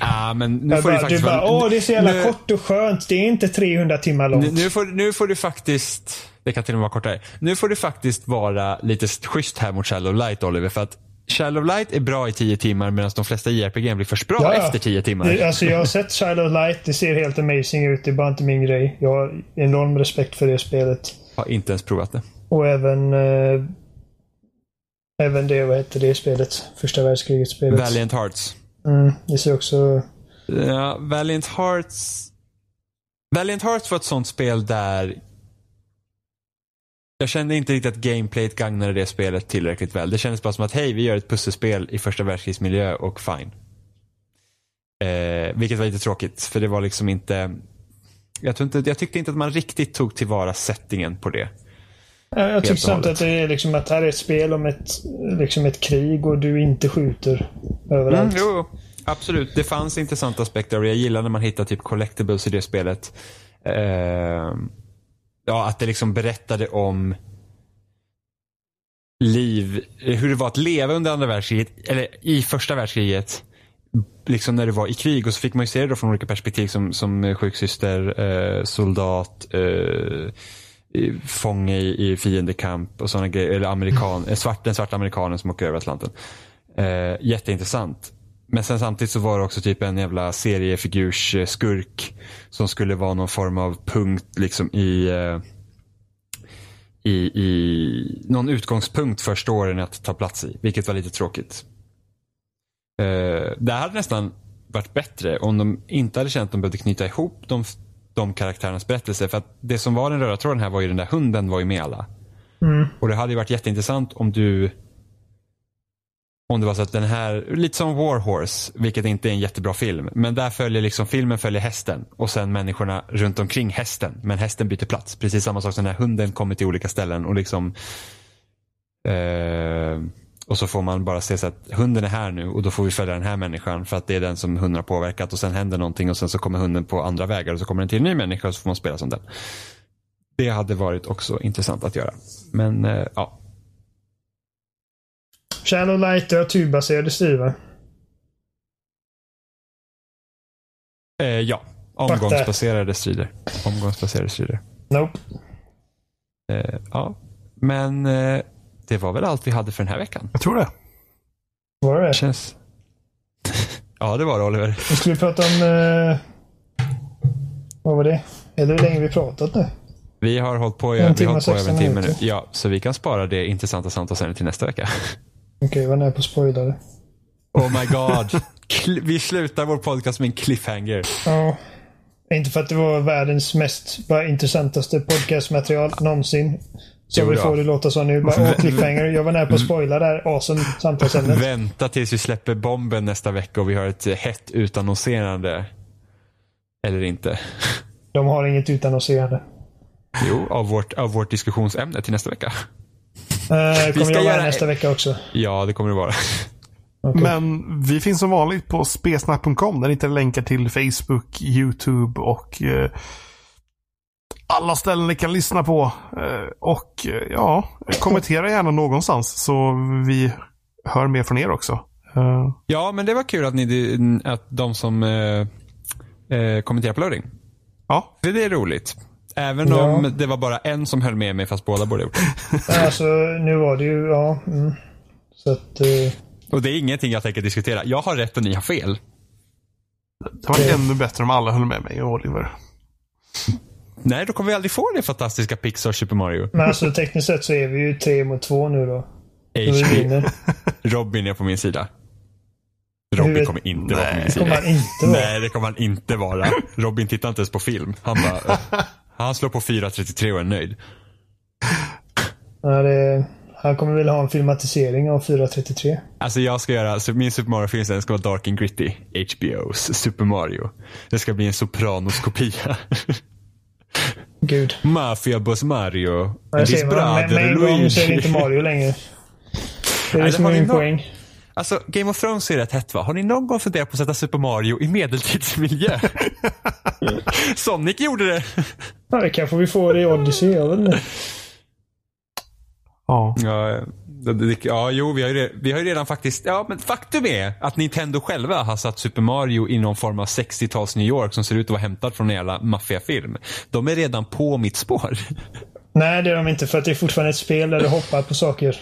Ah, men nu jag får bara, du faktiskt... Du bara, åh det är så jävla nu, kort och skönt. Det är inte 300 timmar långt. Nu, nu, får, nu får du faktiskt... Det kan till och med vara kortare. Nu får du faktiskt vara lite schysst här mot Shadow Light Oliver. För att Child of Light är bra i tio timmar medan de flesta JRPG blir först bra ja, efter tio timmar. Det, alltså jag har sett Child of Light. Det ser helt amazing ut. Det är bara inte min grej. Jag har enorm respekt för det spelet. Har inte ens provat det. Och även... Eh, även det, vad heter det spelet? Första världskriget-spelet. Valiant Hearts. Mm, det ser också... Ja, Valiant Hearts... Valiant Hearts var ett sånt spel där jag kände inte riktigt att gameplayet gagnade det spelet tillräckligt väl. Det kändes bara som att hej, vi gör ett pusselspel i första världskrigsmiljö och fine. Eh, vilket var lite tråkigt, för det var liksom inte... Jag, inte... jag tyckte inte att man riktigt tog tillvara settingen på det. Jag, tycker inte att det är liksom att här är ett spel om ett, liksom ett krig och du inte skjuter överallt. Mm, jo, absolut. Det fanns intressanta aspekter och jag gillar när man hittar typ collectibles i det spelet. Eh, ja, att det liksom berättade om liv, hur det var att leva under andra världskriget, eller i första världskriget. Liksom när det var i krig och så fick man ju se det då från olika perspektiv som, som sjuksyster, eh, soldat, eh, fånge i, i fiendekamp och sådana grejer. Eller amerikan, eh, svart, den svarta amerikanen som åker över Atlanten. Eh, jätteintressant. Men sen samtidigt så var det också typ en jävla seriefigurs skurk som skulle vara någon form av punkt liksom i, eh, i, i någon utgångspunkt för storyn att ta plats i. Vilket var lite tråkigt. Uh, det hade nästan varit bättre om de inte hade känt att de behövde knyta ihop de, de karaktärernas berättelser. För att det som var den röda tråden här var ju den där hunden var ju med alla. Mm. Och det hade ju varit jätteintressant om du om det var så att den här, lite som War Horse, vilket inte är en jättebra film. Men där följer liksom, filmen följer hästen och sen människorna runt omkring hästen. Men hästen byter plats. Precis samma sak som när hunden kommer till olika ställen och liksom eh, och så får man bara se så att hunden är här nu och då får vi följa den här människan för att det är den som hunden har påverkat och sen händer någonting och sen så kommer hunden på andra vägar och så kommer den till en ny människa och så får man spela som den. Det hade varit också intressant att göra. Men eh, ja, Shadow Light har turbaserade styr va? Eh, ja. Omgångsbaserade strider. Omgångsbaserade strider. Nope. Eh, ja. Men eh, det var väl allt vi hade för den här veckan. Jag tror det. Var det Känns... ja, det var det Oliver. Nu ska vi prata om... Eh... Vad var det? Är det hur länge vi pratat nu? Vi har hållit på, i, vi har hållit på över en timme nu. Ja, så vi kan spara det intressanta samtalet till nästa vecka. Okej, okay, var nära på spoilare. Oh my god. vi slutar vår podcast med en cliffhanger. Ja. Inte för att det var världens mest bara intressantaste podcastmaterial någonsin. Så jo, vi får det låta så nu. Bara, cliffhanger. Jag var nära på att spoila där. Awesome samtalsämnet. Vänta tills vi släpper bomben nästa vecka och vi har ett hett utannonserande. Eller inte. De har inget utannonserande. Jo, av vårt, av vårt diskussionsämne till nästa vecka. Uh, kommer jag vara nästa vecka också? Ja, det kommer det vara. Okay. Men vi finns som vanligt på spesnack.com där ni hittar länkar till Facebook, YouTube och uh, alla ställen ni kan lyssna på. Uh, och ja, kommentera gärna någonstans så vi hör mer från er också. Ja, men det var kul att, ni, att de som kommenterar på loading. Ja. Det är roligt. Även ja. om det var bara en som höll med mig fast båda borde gjort det. alltså, nu var det ju, ja. Mm. Så att... Uh... Och det är ingenting jag tänker diskutera. Jag har rätt och ni har fel. Det var det... ännu bättre om alla höll med mig och Oliver. Nej, då kommer vi aldrig få det fantastiska Pixar Super Mario. Men alltså tekniskt sett så är vi ju tre mot två nu då. HP. Robin är på min sida. Robin kommer inte Nej. vara på min sida. Kommer han inte vara? Nej, det kommer han inte vara. Robin tittar inte ens på film. Han bara, Han slår på 4.33 och är nöjd. Ja, det, Han kommer väl ha en filmatisering av 433. Alltså jag ska göra, så min Super Mario-film ska vara Dark and Gritty. HBO's Super Mario. Det ska bli en Sopranos-kopia. Gud. Mafia Boss Mario. Ja, jag ser, med, med brother en gång så är det inte. Mario längre. Det är Nej, det som är min poäng. Alltså Game of Thrones är rätt hett va? Har ni någon gång funderat på att sätta Super Mario i medeltidsmiljö? Sonic gjorde det. Ja, det kanske vi får i Odyssey. Jag vet inte. Ja. Ja, ja jo, vi har, ju, vi har ju redan faktiskt, ja men faktum är att Nintendo själva har satt Super Mario i någon form av 60-tals New York som ser ut att vara hämtad från en jävla maffiafilm. De är redan på mitt spår. Nej, det är de inte. För att det är fortfarande ett spel där du hoppar på saker.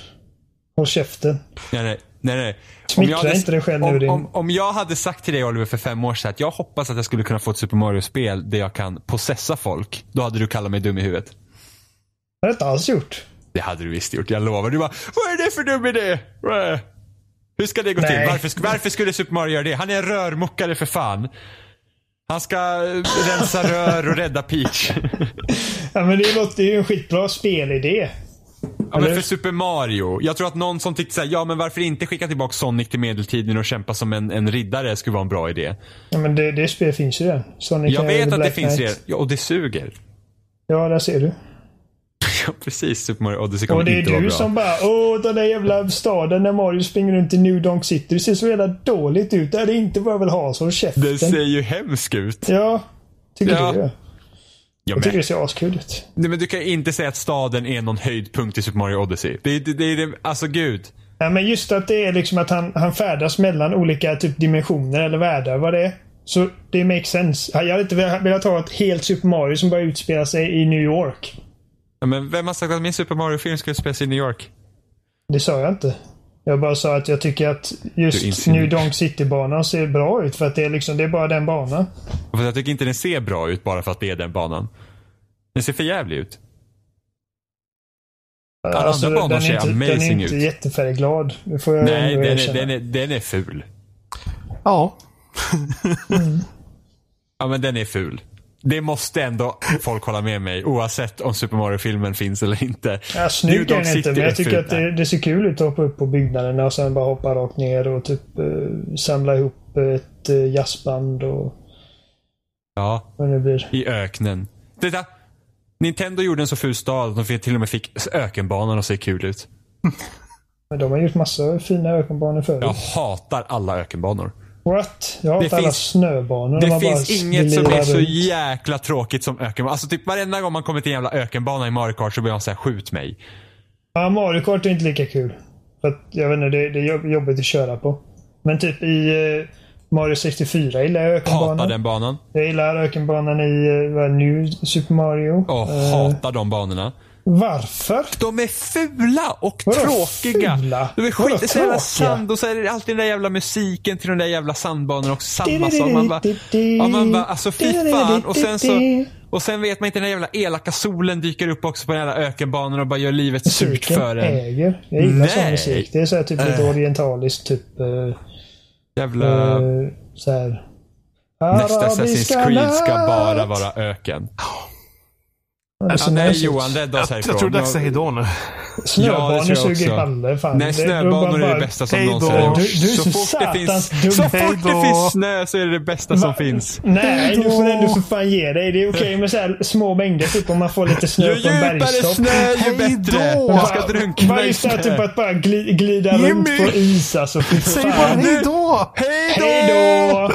Håll käften. nej, nej, nej, nej. Smickra inte dig själv nu, om, din- om, om jag hade sagt till dig Oliver för fem år sedan att jag hoppas att jag skulle kunna få ett Super Mario-spel där jag kan possessa folk. Då hade du kallat mig dum i huvudet. Det har jag inte alls gjort. Det hade du visst gjort, jag lovar. Du bara, vad är det för dum idé? Äh. Hur ska det gå Nej. till? Varför, varför skulle Super Mario göra det? Han är en rörmokare för fan. Han ska eh, rensa rör och rädda Peach. Ja, men det låter ju en skitbra spelidé. Ja, men för Super Mario. Jag tror att någon som tyckte såhär, ja men varför inte skicka tillbaka Sonic till medeltiden och kämpa som en, en riddare skulle vara en bra idé. Ja, men det, det spelet finns ju redan. Sonic Jag vet att det Black finns Knight. redan. Ja, och det suger. Ja, där ser du. Ja, precis. Super Mario Odyssey Och kommer det är inte vara du bra. som bara Åh, den där jävla staden där Mario springer runt i New Donk City. Det ser så jävla dåligt ut. Det är inte vad jag vill ha. Så håll käften. Den ser ju hemsk ut. Ja, tycker Ja. du det? Ja, Jag tycker men, det ser askul ut. nej, men du kan inte säga att staden är någon höjdpunkt i Super Mario Odyssey. Det, det, det är det, alltså gud. Ja, men just att det är liksom att han, han färdas mellan olika typ dimensioner eller världar. Vad det är. Så det makes sense. Jag hade inte velat ha ett helt Super Mario som bara utspelar sig i New York. Ja, men vem har sagt att min Super Mario-film ska utspelas i New York? Det sa jag inte. Jag bara sa att jag tycker att just. New Donk City-banan ser bra ut. För att det är liksom, det är bara den banan. För jag tycker inte den ser bra ut bara för att det är den banan. Den ser för jävlig ut. Alla andra banor den är ser inte, den är amazing inte ut. jättefärgglad. Det får jag Nej, den är, den, är, den är ful. Ja. Ja, men den är ful. Det måste ändå folk hålla med mig oavsett om Super Mario-filmen finns eller inte. Ja, snygg är den inte, men jag tycker att det, det ser kul ut att hoppa upp på byggnaderna och sen bara hoppa rakt ner och typ eh, samla ihop ett uh, jazzband och Ja, vad det blir. i öknen. Titta! Nintendo gjorde en så ful stad att de till och med fick ökenbanan att se kul ut. Men de har gjort massa fina ökenbanor förut. Jag hatar alla ökenbanor. What? Jag hatat alla finns- snöbanor. Det finns inget som är så jäkla tråkigt som ökenbana. Alltså typ varenda gång man kommer till en jävla ökenbana i Mario Kart så blir man såhär, skjut mig. Ja, Mario Kart är inte lika kul. För att, jag vet inte, det, det är jobb- jobbigt att köra på. Men typ i eh, Mario 64 gillar jag Hatar ökenbanan. den banan. Jag gillar ökenbanan i vad, New Super Mario. Och Eh, hatar de banorna. Varför? De är fula och Vadå tråkiga. fula? De är Vadå skit, är så jävla tråkiga? sand och så är det alltid den där jävla musiken till de där jävla sandbanorna och samma sak. Man bara, ja, man bara alltså fy fan. Och sen så, och sen vet man inte den där jävla elaka solen dyker upp också på den jävla ökenbanan och bara gör livet surt för en. äger. Jag gillar sån musik. Det är så här, typ lite Äh. orientaliskt. Typ uh, Jävla... så här. Nästa Assassin's Creed ska bara vara öken. Det Ja, nej ut. Johan, rädda oss härifrån. jag tror det är dags att säga hejdå nu. Snöbanor Ja, suger balle. Fan. Nej, snöbanor bara- är det bästa som någonsin har gjorts. Är så fort det finns, så fort det finns snö så är det det bästa som finns. Nej, du får då. ändå för fan ge dig. Det är okej med så här små mängder. Typ om man får lite snö Ju på en djupare bergstopp. snö ju Hej bättre. då. Man ska Bara- drunkna bara i just det typ att bara gli, glida runt Jimmy. på is alltså. Fy Säg bara fan. hej då! Hej Hej då!